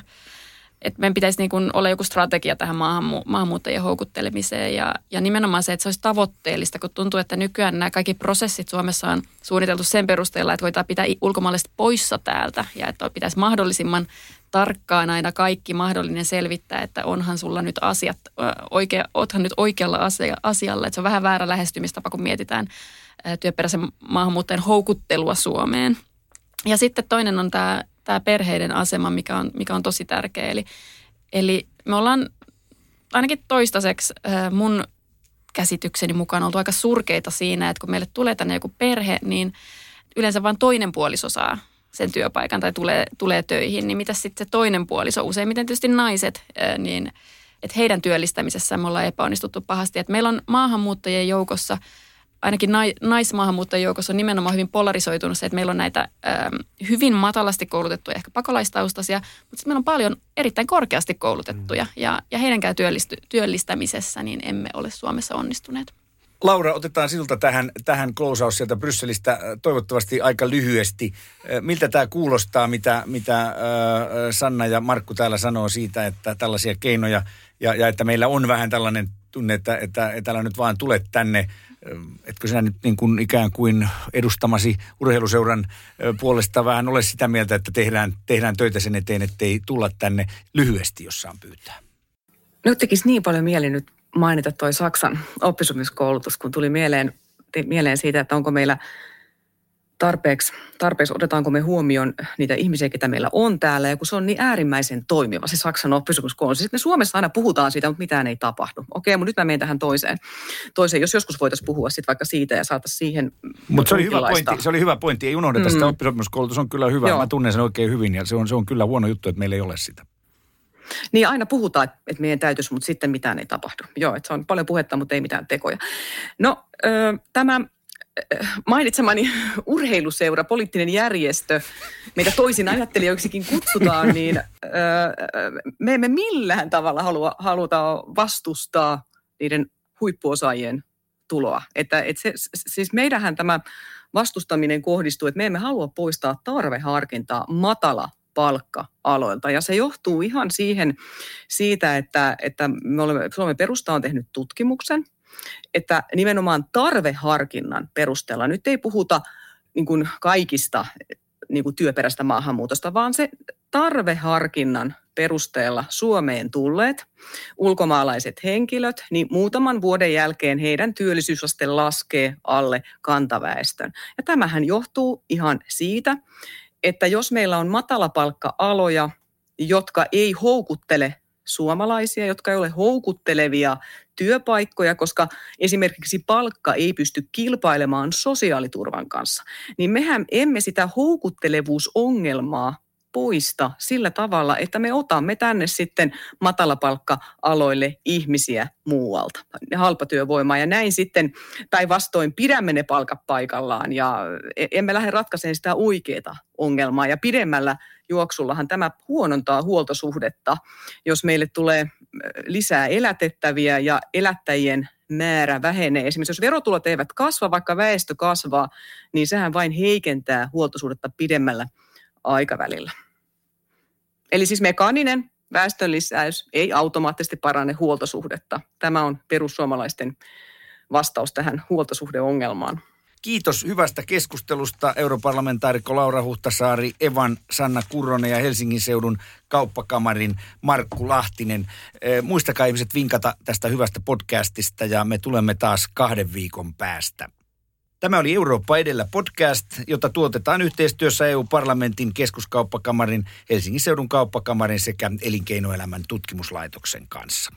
että meidän pitäisi niin kuin olla joku strategia tähän maahanmu- maahanmuuttajien houkuttelemiseen ja, ja nimenomaan se, että se olisi tavoitteellista, kun tuntuu, että nykyään nämä kaikki prosessit Suomessa on suunniteltu sen perusteella, että voidaan pitää ulkomaalaiset poissa täältä ja että pitäisi mahdollisimman tarkkaan aina kaikki mahdollinen selvittää, että onhan sulla nyt asiat, oikea, oothan nyt oikealla asia, asialla. Että se on vähän väärä lähestymistapa, kun mietitään työperäisen maahanmuuttajan houkuttelua Suomeen. Ja sitten toinen on tämä tämä perheiden asema, mikä on, mikä on tosi tärkeä. Eli, eli me ollaan ainakin toistaiseksi mun käsitykseni mukaan oltu aika surkeita siinä, että kun meille tulee tänne joku perhe, niin yleensä vain toinen puoliso saa sen työpaikan tai tulee, tulee töihin, niin mitä sitten se toinen puoliso, useimmiten tietysti naiset, niin että heidän työllistämisessä me ollaan epäonnistuttu pahasti. Että meillä on maahanmuuttajien joukossa – ainakin naismaahanmuuttajien joukossa on nimenomaan hyvin polarisoitunut se, että meillä on näitä ähm, hyvin matalasti koulutettuja, ehkä pakolaistaustaisia, mutta sitten meillä on paljon erittäin korkeasti koulutettuja mm. ja, ja heidänkään työllisty, työllistämisessä niin emme ole Suomessa onnistuneet. Laura, otetaan sinulta tähän, tähän closeaus sieltä Brysselistä äh, toivottavasti aika lyhyesti. Äh, miltä tämä kuulostaa, mitä, mitä äh, Sanna ja Markku täällä sanoo siitä, että tällaisia keinoja ja, ja että meillä on vähän tällainen tunne, että, että, että älä nyt vaan tule tänne etkö sinä nyt niin kuin ikään kuin edustamasi urheiluseuran puolesta vähän ole sitä mieltä, että tehdään, tehdään töitä sen eteen, ettei tulla tänne lyhyesti, jos saan pyytää? Nyt tekisi niin paljon mieli nyt mainita toi Saksan oppisopimuskoulutus, kun tuli mieleen, mieleen siitä, että onko meillä – tarpeeksi, tarpeeksi otetaanko me huomioon niitä ihmisiä, ketä meillä on täällä, ja kun se on niin äärimmäisen toimiva, se Saksan oppisopimuskoulutus. Sitten me Suomessa aina puhutaan siitä, mutta mitään ei tapahdu. Okei, mutta nyt mä menen tähän toiseen. toiseen. Jos joskus voitaisiin puhua sitten vaikka siitä ja saata siihen Mutta se oli hyvä pointti, se oli hyvä pointti. ei unohdeta mm. sitä oppisopimuskoulutus on kyllä hyvä, Joo. mä tunnen sen oikein hyvin, ja se on, se on kyllä huono juttu, että meillä ei ole sitä. Niin aina puhutaan, että meidän täytyisi, mutta sitten mitään ei tapahdu. Joo, että se on paljon puhetta, mutta ei mitään tekoja. No, tämä mainitsemani [laughs] urheiluseura, poliittinen järjestö, meitä toisin ajattelijoiksikin kutsutaan, niin me emme millään tavalla halua, haluta vastustaa niiden huippuosaajien tuloa. Että, et se, siis meidähän tämä vastustaminen kohdistuu, että me emme halua poistaa tarveharkintaa matala palkka-aloilta. Ja se johtuu ihan siihen, siitä, että, että me olemme, Suomen perusta on tehnyt tutkimuksen – että nimenomaan tarveharkinnan perusteella, nyt ei puhuta niin kuin kaikista niin kuin työperäistä maahanmuutosta, vaan se tarveharkinnan perusteella Suomeen tulleet ulkomaalaiset henkilöt, niin muutaman vuoden jälkeen heidän työllisyysaste laskee alle kantaväestön. Ja tämähän johtuu ihan siitä, että jos meillä on matalapalkka-aloja, jotka ei houkuttele suomalaisia, jotka ei ole houkuttelevia työpaikkoja, koska esimerkiksi palkka ei pysty kilpailemaan sosiaaliturvan kanssa, niin mehän emme sitä houkuttelevuusongelmaa poista sillä tavalla, että me otamme tänne sitten matalapalkka-aloille ihmisiä muualta, halpatyövoimaa ja näin sitten päinvastoin pidämme ne palkat paikallaan ja e- emme lähde ratkaisemaan sitä oikeaa ongelmaa. Ja pidemmällä juoksullahan tämä huonontaa huoltosuhdetta, jos meille tulee lisää elätettäviä ja elättäjien määrä vähenee. Esimerkiksi jos verotulot eivät kasva, vaikka väestö kasvaa, niin sehän vain heikentää huoltosuhdetta pidemmällä aikavälillä. Eli siis mekaaninen väestön lisäys ei automaattisesti parane huoltosuhdetta. Tämä on perussuomalaisten vastaus tähän huoltosuhdeongelmaan. Kiitos hyvästä keskustelusta europarlamentaarikko Laura Huhtasaari, Evan Sanna Kurronen ja Helsingin seudun kauppakamarin Markku Lahtinen. Eh, muistakaa ihmiset vinkata tästä hyvästä podcastista ja me tulemme taas kahden viikon päästä. Tämä oli Eurooppa edellä podcast, jota tuotetaan yhteistyössä EU-parlamentin keskuskauppakamarin, Helsingin seudun kauppakamarin sekä elinkeinoelämän tutkimuslaitoksen kanssa.